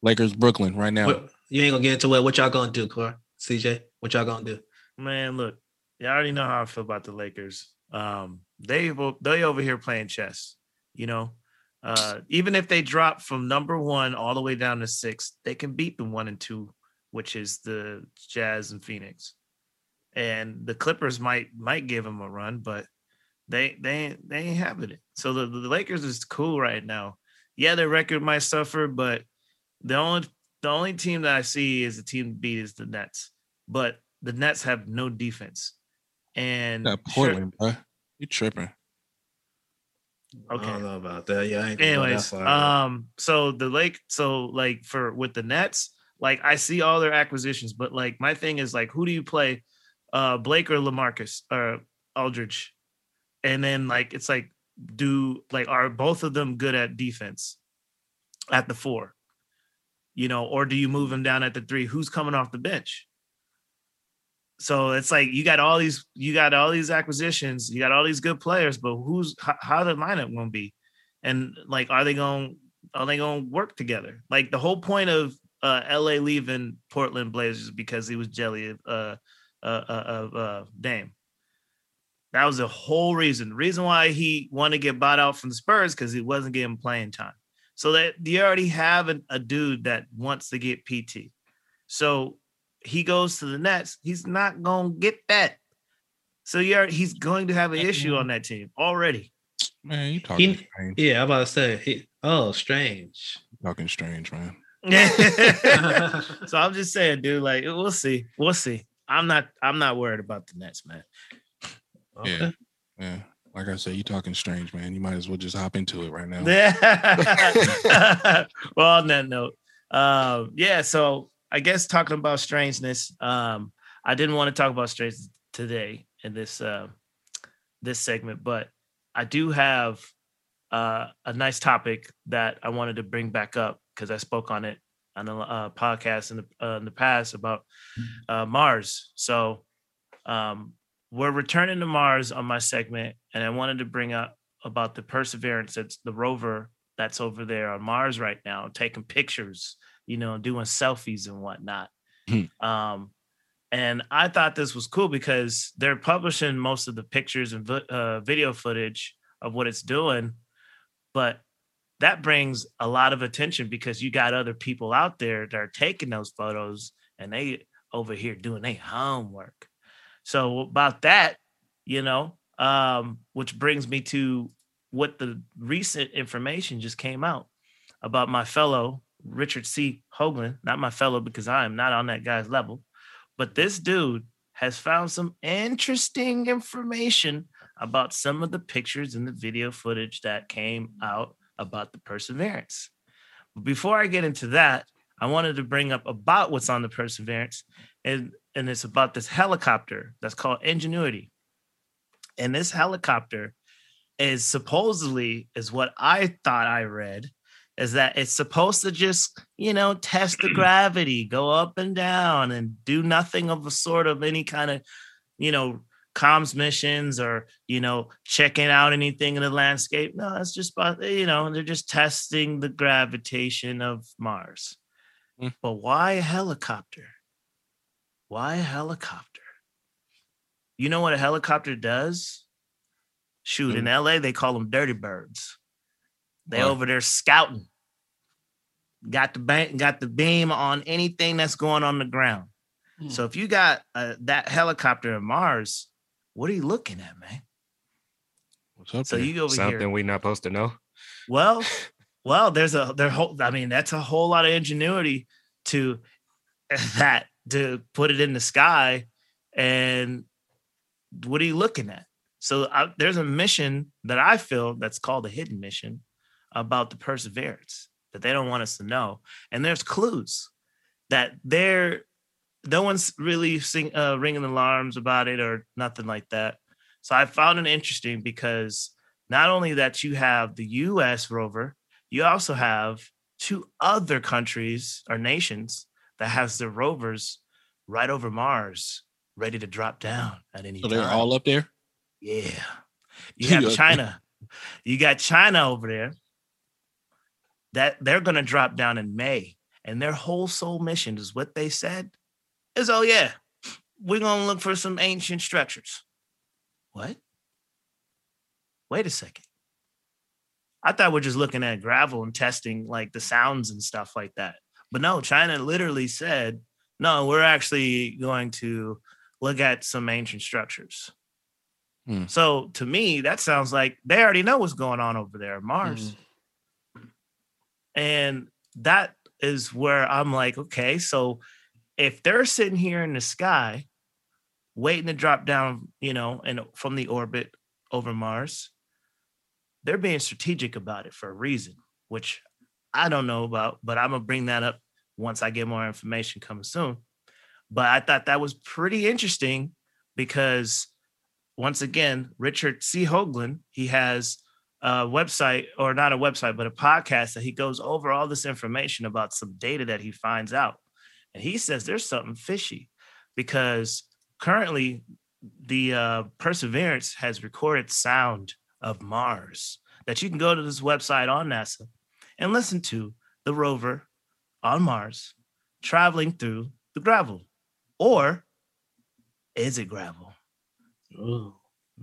Lakers, Brooklyn, right now. What, you ain't gonna get into it. What y'all gonna do, Core? CJ, what y'all gonna do? Man, look, you already know how I feel about the Lakers. Um, they will- they over here playing chess. You know, uh, even if they drop from number one all the way down to six, they can beat the one and two, which is the Jazz and Phoenix. And the Clippers might might give them a run, but they they they ain't having it. So the, the Lakers is cool right now. Yeah, their record might suffer, but the only the only team that I see is the team beat is the Nets. But the Nets have no defense. And That sure- Portland, bro. You tripping? I Okay. don't know about that. Yeah, I ain't gonna that anyways, um, so the Lake, so like for with the Nets, like I see all their acquisitions, but like my thing is like, who do you play, uh, Blake or LaMarcus or Aldridge, and then like it's like, do like are both of them good at defense at the four, you know, or do you move them down at the three? Who's coming off the bench? So it's like you got all these, you got all these acquisitions, you got all these good players, but who's how, how the lineup gonna be? and like are they gonna are they to work together? Like the whole point of uh la leaving portland blazers because he was jelly of uh uh uh, of uh dame. That was the whole reason. The reason why he wanted to get bought out from the spurs because he wasn't getting playing time. So that you already have an, a dude that wants to get pt so he goes to the nets he's not going to get that so you're he's going to have an issue on that team already Man, you talking He- strange. yeah, I'm about to say. He, oh, strange. Talking strange, man. so I'm just saying, dude. Like, we'll see. We'll see. I'm not. I'm not worried about the Nets, man. Okay. Yeah. Yeah. Like I said, you talking strange, man. You might as well just hop into it right now. Yeah. Well, on that note, um, yeah. So I guess talking about strangeness, um, I didn't want to talk about strangeness today in this uh, this segment, but I do have uh, a nice topic that I wanted to bring back up because I spoke on it on a uh, podcast in the uh, in the past about uh, Mars. So um, we're returning to Mars on my segment, and I wanted to bring up about the Perseverance. It's the rover that's over there on Mars right now, taking pictures, you know, doing selfies and whatnot. Hmm. Um, and I thought this was cool because they're publishing most of the pictures and uh, video footage of what it's doing, but that brings a lot of attention because you got other people out there that are taking those photos and they over here doing their homework. So about that, you know, um, which brings me to what the recent information just came out about my fellow Richard C. Hoagland, not my fellow because I am not on that guy's level, but this dude has found some interesting information about some of the pictures and the video footage that came out about the Perseverance. But before I get into that, I wanted to bring up about what's on the Perseverance, and and it's about this helicopter that's called Ingenuity. And this helicopter is supposedly, is what I thought I read, is that it's supposed to just, you know, test the gravity, go up and down, and do nothing of a sort of any kind of, you know, comms missions or, you know, checking out anything in the landscape. No, it's just about, you know, they're just testing the gravitation of Mars. Hmm. But why a helicopter? Why a helicopter? You know what a helicopter does? Shoot, in LA, they call them dirty birds. They over there scouting. Got the bank, got the beam on anything that's going on the ground. Hmm. So if you got uh, that helicopter in Mars, what are you looking at, man? What's up So there? you go over Something here. we not supposed to know. Well, well, there's a there whole. I mean, that's a whole lot of ingenuity to that to put it in the sky. And what are you looking at? So I, there's a mission that I feel that's called a hidden mission about the perseverance that they don't want us to know. And there's clues that they're no one's really sing, uh, ringing alarms about it or nothing like that. So I found it interesting because not only that you have the US rover, you also have two other countries or nations that has their rovers right over Mars, ready to drop down at any So time. they're all up there. Yeah. You have China. You got China over there. That they're gonna drop down in May. And their whole sole mission is what they said is oh yeah, we're gonna look for some ancient structures. What? Wait a second. I thought we're just looking at gravel and testing like the sounds and stuff like that. But no, China literally said, no, we're actually going to look at some ancient structures. Hmm. So to me, that sounds like they already know what's going on over there, Mars. And that is where I'm like, okay, so if they're sitting here in the sky waiting to drop down, you know, and from the orbit over Mars, they're being strategic about it for a reason, which I don't know about, but I'm gonna bring that up once I get more information coming soon. But I thought that was pretty interesting because once again, Richard C. Hoagland, he has a website or not a website, but a podcast that he goes over all this information about some data that he finds out. And he says there's something fishy because currently the uh, Perseverance has recorded sound of Mars that you can go to this website on NASA and listen to the rover on Mars traveling through the gravel. Or is it gravel? Ooh.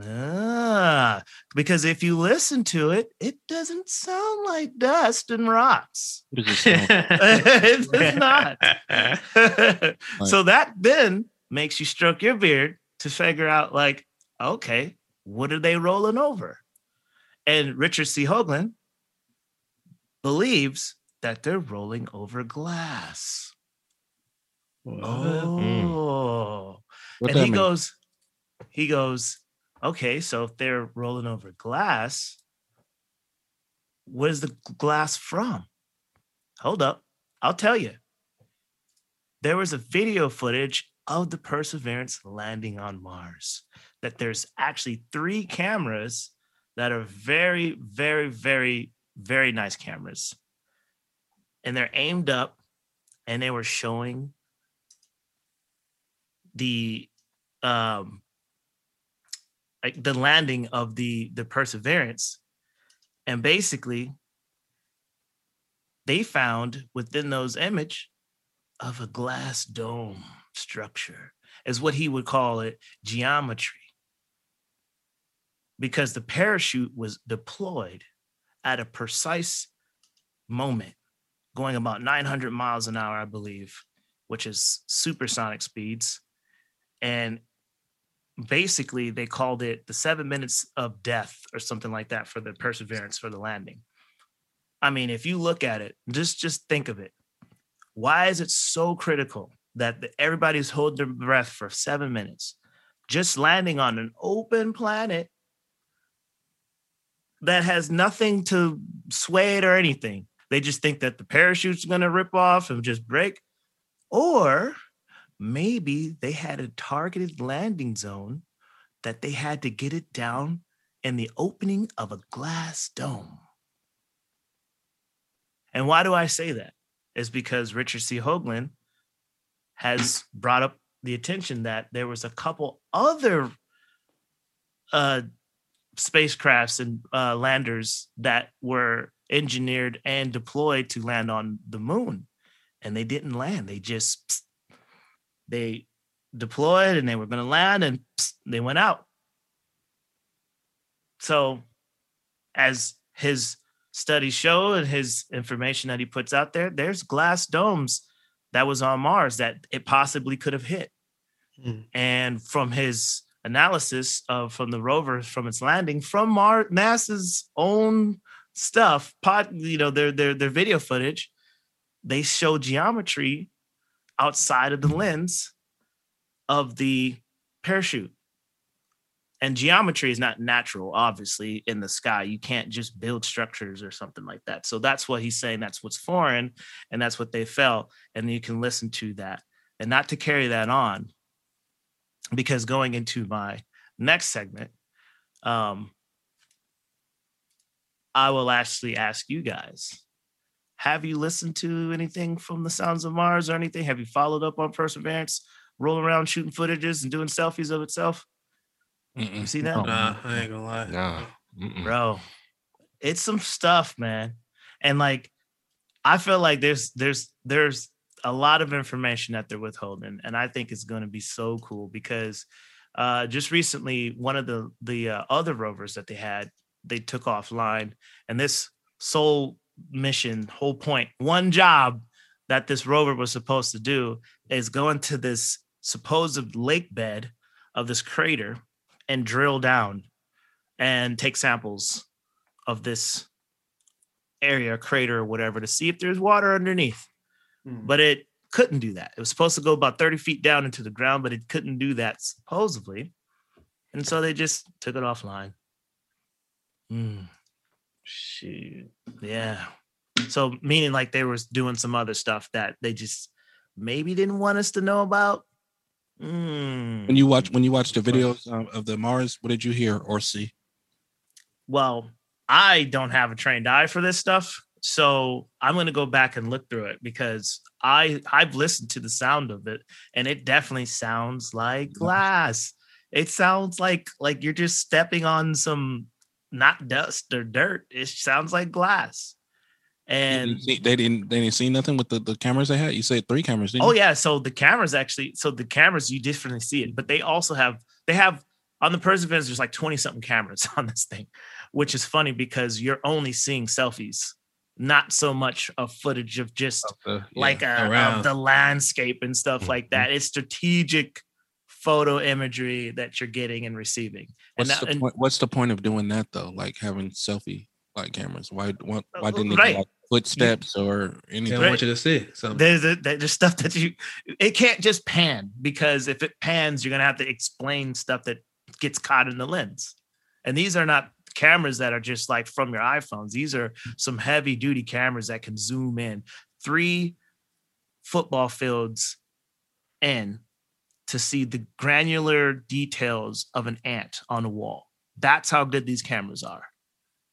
Ah, because if you listen to it, it doesn't sound like dust and rocks. What does it it does not. so that then makes you stroke your beard to figure out, like, okay, what are they rolling over? And Richard C. Hoagland believes that they're rolling over glass. Oh. What and he mean? goes, he goes, okay, so if they're rolling over glass, where's the glass from? Hold up, I'll tell you. There was a video footage of the Perseverance landing on Mars. That there's actually three cameras that are very, very, very, very nice cameras. And they're aimed up and they were showing the um like the landing of the the perseverance And basically, they found within those image of a glass dome structure, is what he would call it geometry. Because the parachute was deployed at a precise moment, going about 900 miles an hour, I believe, which is supersonic speeds. And basically, they called it the seven minutes of death or something like that for the perseverance for the landing. I mean, if you look at it, just just think of it. Why is it so critical that the- everybody's holding their breath for seven minutes, just landing on an open planet that has nothing to sway it or anything? They just think that the parachute's going to rip off and just break. Or maybe they had a targeted landing zone that they had to get it down in the opening of a glass dome. And why do I say that? Is because Richard C. Hoagland has brought up the attention that there was a couple other uh, spacecrafts and uh, landers that were engineered and deployed to land on the moon, and they didn't land. They just they deployed and they were going to land, and they went out. So, as his studies show and his information that he puts out there, there's glass domes that was on Mars that it possibly could have hit. Hmm. And from his analysis of from the rover from its landing from Mars, NASA's own stuff, pot, you know, their their their video footage, they show geometry outside of the lens of the parachute. And geometry is not natural, obviously, in the sky. You can't just build structures or something like that. So that's what he's saying. That's what's foreign, and that's what they felt. And you can listen to that and not to carry that on. Because going into my next segment, um, I will actually ask you guys have you listened to anything from the Sounds of Mars or anything? Have you followed up on Perseverance, rolling around shooting footages and doing selfies of itself? Mm-mm. You see that? No. Nah, I ain't gonna lie. Mm-mm. bro it's some stuff man and like i feel like there's there's there's a lot of information that they're withholding and i think it's going to be so cool because uh just recently one of the the uh, other rovers that they had they took offline and this sole mission whole point one job that this rover was supposed to do is go into this supposed lake bed of this crater and drill down and take samples of this area, crater, or whatever, to see if there's water underneath. Hmm. But it couldn't do that. It was supposed to go about 30 feet down into the ground, but it couldn't do that supposedly. And so they just took it offline. Hmm. Shoot. Yeah. So meaning like they was doing some other stuff that they just maybe didn't want us to know about. Hmm. When you watch when you watch the videos um, of the Mars, what did you hear or see? well, I don't have a trained eye for this stuff, so I'm going to go back and look through it because I I've listened to the sound of it and it definitely sounds like glass. It sounds like like you're just stepping on some not dust or dirt. It sounds like glass. And didn't see- they didn't they didn't see nothing with the, the cameras they had. You said three cameras. Didn't Oh you? yeah, so the cameras actually, so the cameras you definitely see it, but they also have they have on the Perseverance. There's like twenty something cameras on this thing, which is funny because you're only seeing selfies, not so much of footage of just Of the- yeah. like uh, of the landscape and stuff like Mhm. that. It's strategic photo imagery that you're getting and receiving. And What's that, the and- point? What's the point of doing that though? Like having selfie like cameras. Why? Why, uh, why didn't they Right. get like footsteps or anything? don't want you to see So there's a, there's stuff that you it can't just pan because if it pans you're gonna have to explain stuff that gets caught in the lens and these are not cameras that are just like from your iphones these are some heavy duty cameras that can zoom in three football fields in to see the granular details of an ant on a wall that's how good these cameras are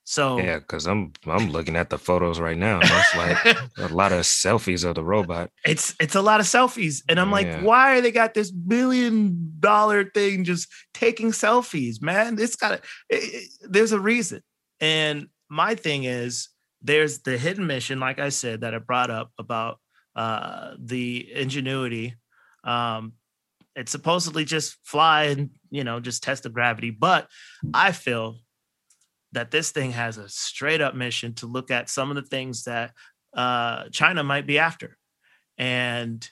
so Yeah, because I'm I'm looking at the photos right now. That's like a lot of selfies of the robot. it's it's a lot of selfies and i'm like Yeah. why they got this billion dollar thing just taking selfies man it's got to there's a reason and my thing is there's the hidden mission, like I said, that I brought up about uh, the ingenuity. Um, it's supposedly just fly and you know just test the gravity, but I feel that this thing has a straight up mission to look at some of the things that uh, China might be after, and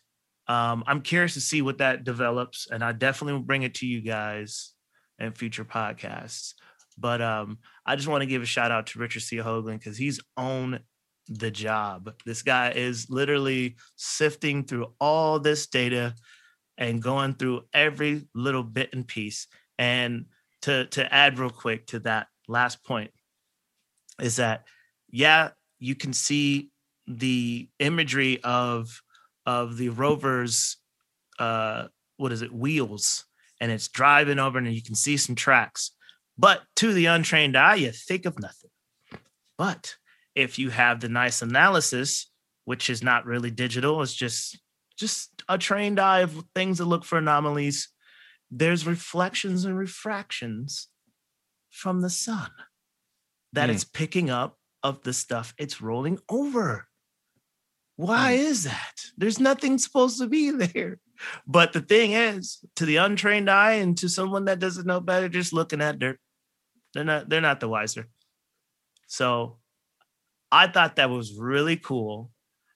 um, I'm curious to see what that develops, and I definitely will bring it to you guys in future podcasts. But um, I just want to give a shout out to Richard C. Hoagland because he's on the job. This guy is literally sifting through all this data and going through every little bit and piece. And to to add real quick to that last point is that yeah, you can see the imagery of of the rover's uh what is it wheels and it's driving over and you can see some tracks but to the untrained eye you think of nothing but if you have the nice analysis which is not really digital it's just just a trained eye of things that look for anomalies there's reflections and refractions from the sun that Hmm. it's picking up of the stuff it's rolling over why is that? There's nothing supposed to be there. But the thing is, to the untrained eye and to someone that doesn't know better, just looking at dirt, they're not they're not the wiser. So I thought that was really cool.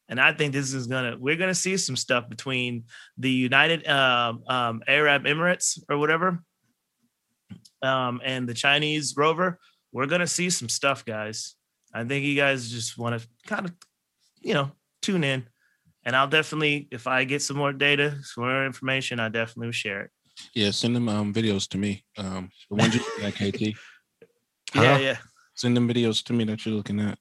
And I think this is gonna we're gonna see some stuff between the United um, um, Arab Emirates or whatever um, and the Chinese rover. We're gonna see some stuff, guys. I think you guys just want to kind of, you know, tune in. And I'll definitely, if I get some more data, some more information, I definitely will share it. Yeah, send them um videos to me. Um, the ones you at KT. Yeah, Huh? yeah. Send them videos to me that you're looking at.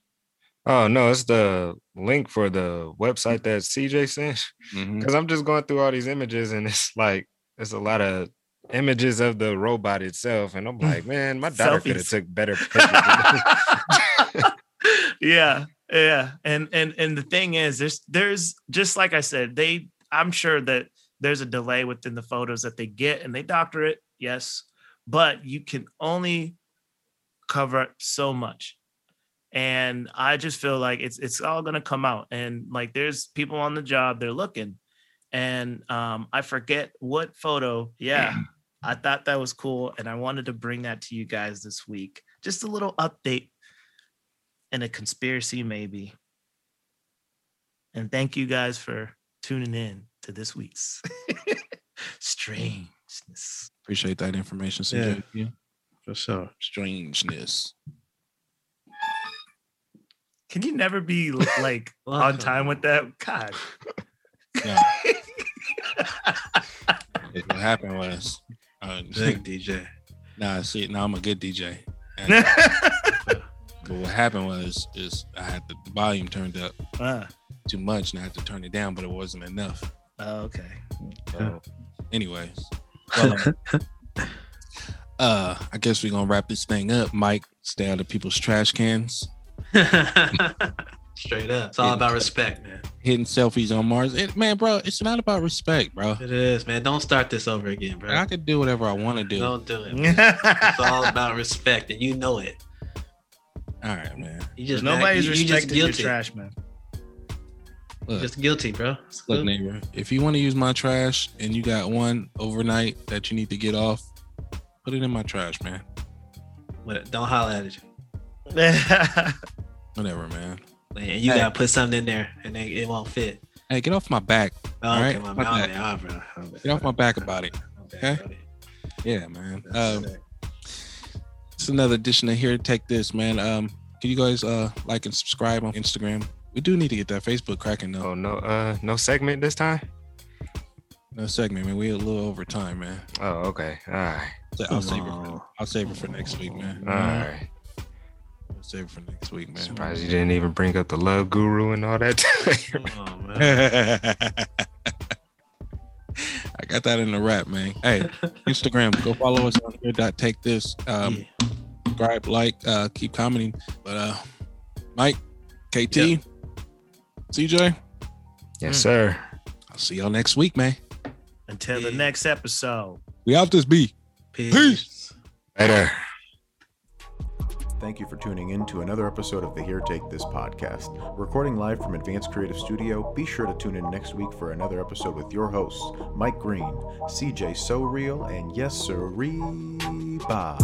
Oh no, it's the link for the website that CJ sent. Mm-hmm. Because I'm just going through all these images and it's like it's a lot of images of the robot itself. And I'm like, man, my daughter could have took better pictures. yeah, yeah. And and and the thing is, there's there's just like I said, they I'm sure that there's a delay within the photos that they get and they doctor it, yes, but you can only cover up so much. And I just feel like it's it's all gonna come out. And like there's people on the job, they're looking. And um, I forget what photo. Yeah, I thought that was cool, and I wanted to bring that to you guys this week. Just a little update and a conspiracy, maybe. And thank you guys for tuning in to this week's strangeness. Appreciate that information, CJ. Yeah. For sure. Strangeness. Can you never be like on time with that? God. No. It- what happened was, uh, Big DJ. nah, see, now I'm a good DJ. And- but what happened was, is I had the volume turned up Ah, too much, and I had to turn it down, but it wasn't enough. oh, okay. So, anyways, well, uh, uh, I guess we're gonna wrap this thing up. Mike, stay out of people's trash cans. Straight up. It's all about respect, man. Hitting selfies on Mars. It, man, bro, it's not about respect, bro. It is, man. Don't start this over again, bro. I could do whatever I want to do. Don't do it. It's all about respect, and you know it. All right, man. You just Nobody's you, you just respecting your guilty. trash, man. Look, Just guilty, bro. It's look, cool. neighbor. If you want to use my trash and you got one overnight that you need to get off, put it in my trash, man. What- Don't holler at it. Whatever, man. And you Hey. gotta put something in there, and then it won't fit. Hey, get off my back. Oh, All okay, right, my my bad. bad. My bad. My. Get off my back about it. Okay? buddy. Yeah, man. Um, it's another edition of Here Take This, man. Um, can you guys uh like and subscribe on Instagram? We do need to get that Facebook cracking though. oh no, uh no segment this time? No segment, man. We a little over time, man. Oh, okay. All right. So I'll save it. For. I'll save it for next week, man. All right. I'll save it for next week, man. Surprised you didn't even bring up the love guru and all that. Come on, man. I got that in the rap, man. Hey, Instagram, go follow us on here. Dot take this. Um, Yeah. subscribe, like, uh, keep commenting. But uh, Mike, KT, Yeah. CJ, yes, sir. I'll see y'all next week, man. Until the next episode. We out this beat. Peace. Later. Thank you for tuning in to another episode of the Here Take This podcast. Recording live from Advanced Creative Studio, be sure to tune in next week for another episode with your hosts, Mike Green, CJ So Real, and yes, sir, Reba.